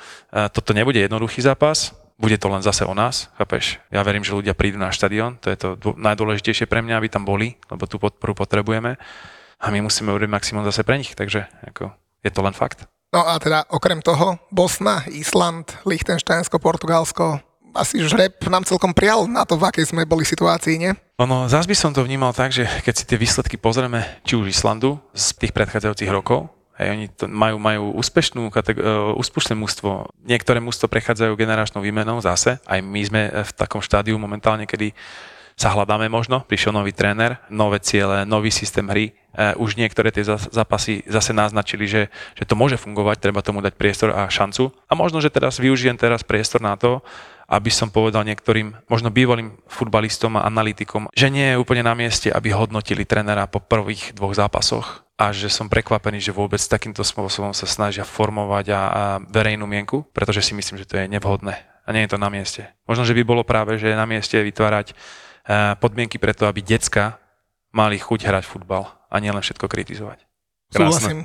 toto nebude jednoduchý zápas, bude to len zase o nás, chápeš? Ja verím, že ľudia prídu na štadión, to je to najdôležitejšie pre mňa, aby tam boli, lebo tú podporu potrebujeme a my musíme urobiť maximum zase pre nich, takže ako, je to len fakt. No a teda okrem toho Bosna, Island, Liechtensteinsko, Portugalsko, asi žreb nám celkom prial na to, v akej sme boli situácii, nie? Ono, zás by som to vnímal tak, že keď si tie výsledky pozrieme, či už Islandu z tých predchádzajúcich rokov, Hej, oni to majú, majú úspešnú kategó- e, úspešné mústvo. Niektoré mústvo prechádzajú generačnou výmenou zase. Aj my sme v takom štádiu momentálne, kedy sa hľadáme možno, prišiel nový tréner, nové ciele, nový systém hry. E, už niektoré tie zápasy zase naznačili, že, že to môže fungovať, treba tomu dať priestor a šancu. A možno, že teraz využijem teraz priestor na to, aby som povedal niektorým, možno bývalým futbalistom a analytikom, že nie je úplne na mieste, aby hodnotili trénera po prvých dvoch zápasoch a že som prekvapený, že vôbec takýmto spôsobom sa snažia formovať a, a verejnú mienku, pretože si myslím, že to je nevhodné a nie je to na mieste. Možno, že by bolo práve, že je na mieste vytvárať uh, podmienky preto, aby decka mali chuť hrať futbal a nielen všetko kritizovať. Krásne.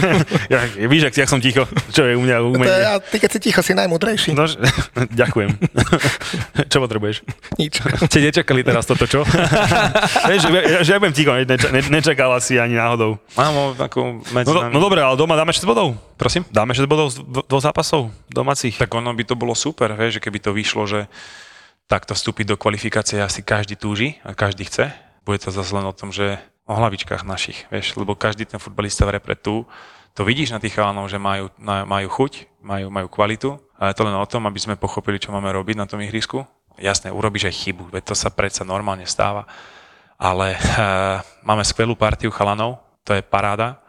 *laughs* ja, víš, ak, jak som ticho, čo je u mňa umenie. To je, a ty keď si ticho, si najmudrejší. No, *laughs* ďakujem. *laughs* čo potrebuješ? Nič. Ste nečakali teraz toto, čo? Vieš, že, že ja budem ticho, neč, ne, nečakal asi ani náhodou. Mám takú medzi no, no dobre, ale doma dáme 6 bodov. Prosím? Dáme 6 bodov z dvoch zápasov domácich. Tak ono by to bolo super, vieš, že keby to vyšlo, že takto vstúpiť do kvalifikácie asi každý túži a každý chce. Bude to zase len o tom, že o hlavičkách našich, vieš, lebo každý ten futbalista v repre tu, to vidíš na tých chalanov, že majú, majú chuť, majú, majú kvalitu, ale to len o tom, aby sme pochopili, čo máme robiť na tom ihrisku. Jasné, urobíš aj chybu, veď to sa predsa normálne stáva, ale uh, máme skvelú partiu chalanov, to je paráda,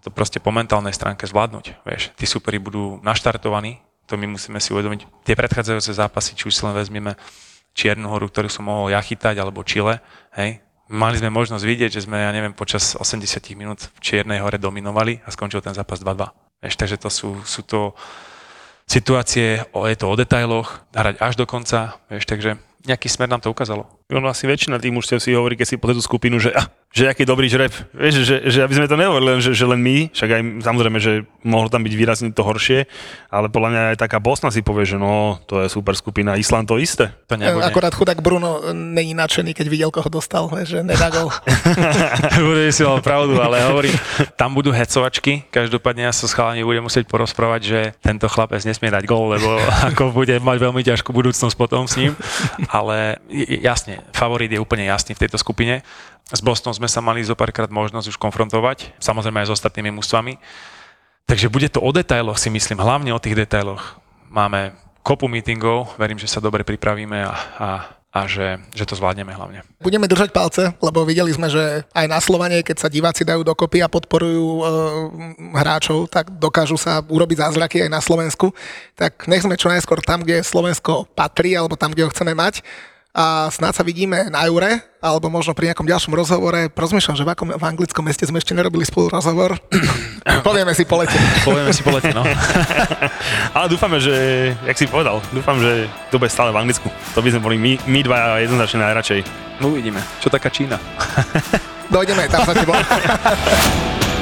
to proste po mentálnej stránke zvládnuť, vieš. Tí superi budú naštartovaní, to my musíme si uvedomiť. Tie predchádzajúce zápasy, či už si len vezmeme Čiernu horu, ktorú som mohol ja chytať, alebo Chile, hej, Mali sme možnosť vidieť, že sme, ja neviem, počas 80 minút v Čiernej hore dominovali a skončil ten zápas 2-2. Eš, takže to sú, sú to situácie, o, je to o detailoch, hrať až do konca, vieš, takže nejaký smer nám to ukázalo. Ono asi väčšina tých mužstiev si hovorí, keď si pozrie tú skupinu, že, ah, že aký dobrý žreb. Vieš, že, že, aby sme to nehovorili len, že, že len my, však aj samozrejme, že mohlo tam byť výrazne to horšie, ale podľa mňa aj taká Bosna si povie, že no, to je super skupina, Island to isté. To nebude. Akorát chudák Bruno není nadšený, keď videl, koho dostal, že nedá gol. *laughs* Bude si mal pravdu, ale hovorím, tam budú hecovačky, každopádne ja sa s chalani budem musieť porozprávať, že tento chlapec nesmie dať gol, lebo ako bude mať veľmi ťažkú budúcnosť potom s ním, ale jasne, favorit je úplne jasný v tejto skupine. S Bostonom sme sa mali zo párkrát možnosť už konfrontovať, samozrejme aj s ostatnými mústvami. Takže bude to o detailoch, si myslím, hlavne o tých detailoch. Máme kopu meetingov, verím, že sa dobre pripravíme a, a a že, že to zvládneme hlavne. Budeme držať palce, lebo videli sme, že aj na Slovane, keď sa diváci dajú dokopy a podporujú e, hráčov, tak dokážu sa urobiť zázraky aj na Slovensku. Tak nech sme čo najskôr tam, kde Slovensko patrí, alebo tam, kde ho chceme mať a snáď sa vidíme na Eure, alebo možno pri nejakom ďalšom rozhovore. Rozmýšľam, že v akom v anglickom meste sme ešte nerobili spolu rozhovor. *coughs* Povieme si po lete. Povieme si po lete, no. *laughs* Ale dúfame, že, jak si povedal, dúfam, že to bude stále v Anglicku. To by sme boli my, my dva jednoznačne najradšej. No uvidíme. Čo taká Čína? Dojdeme tam za tebou. *laughs*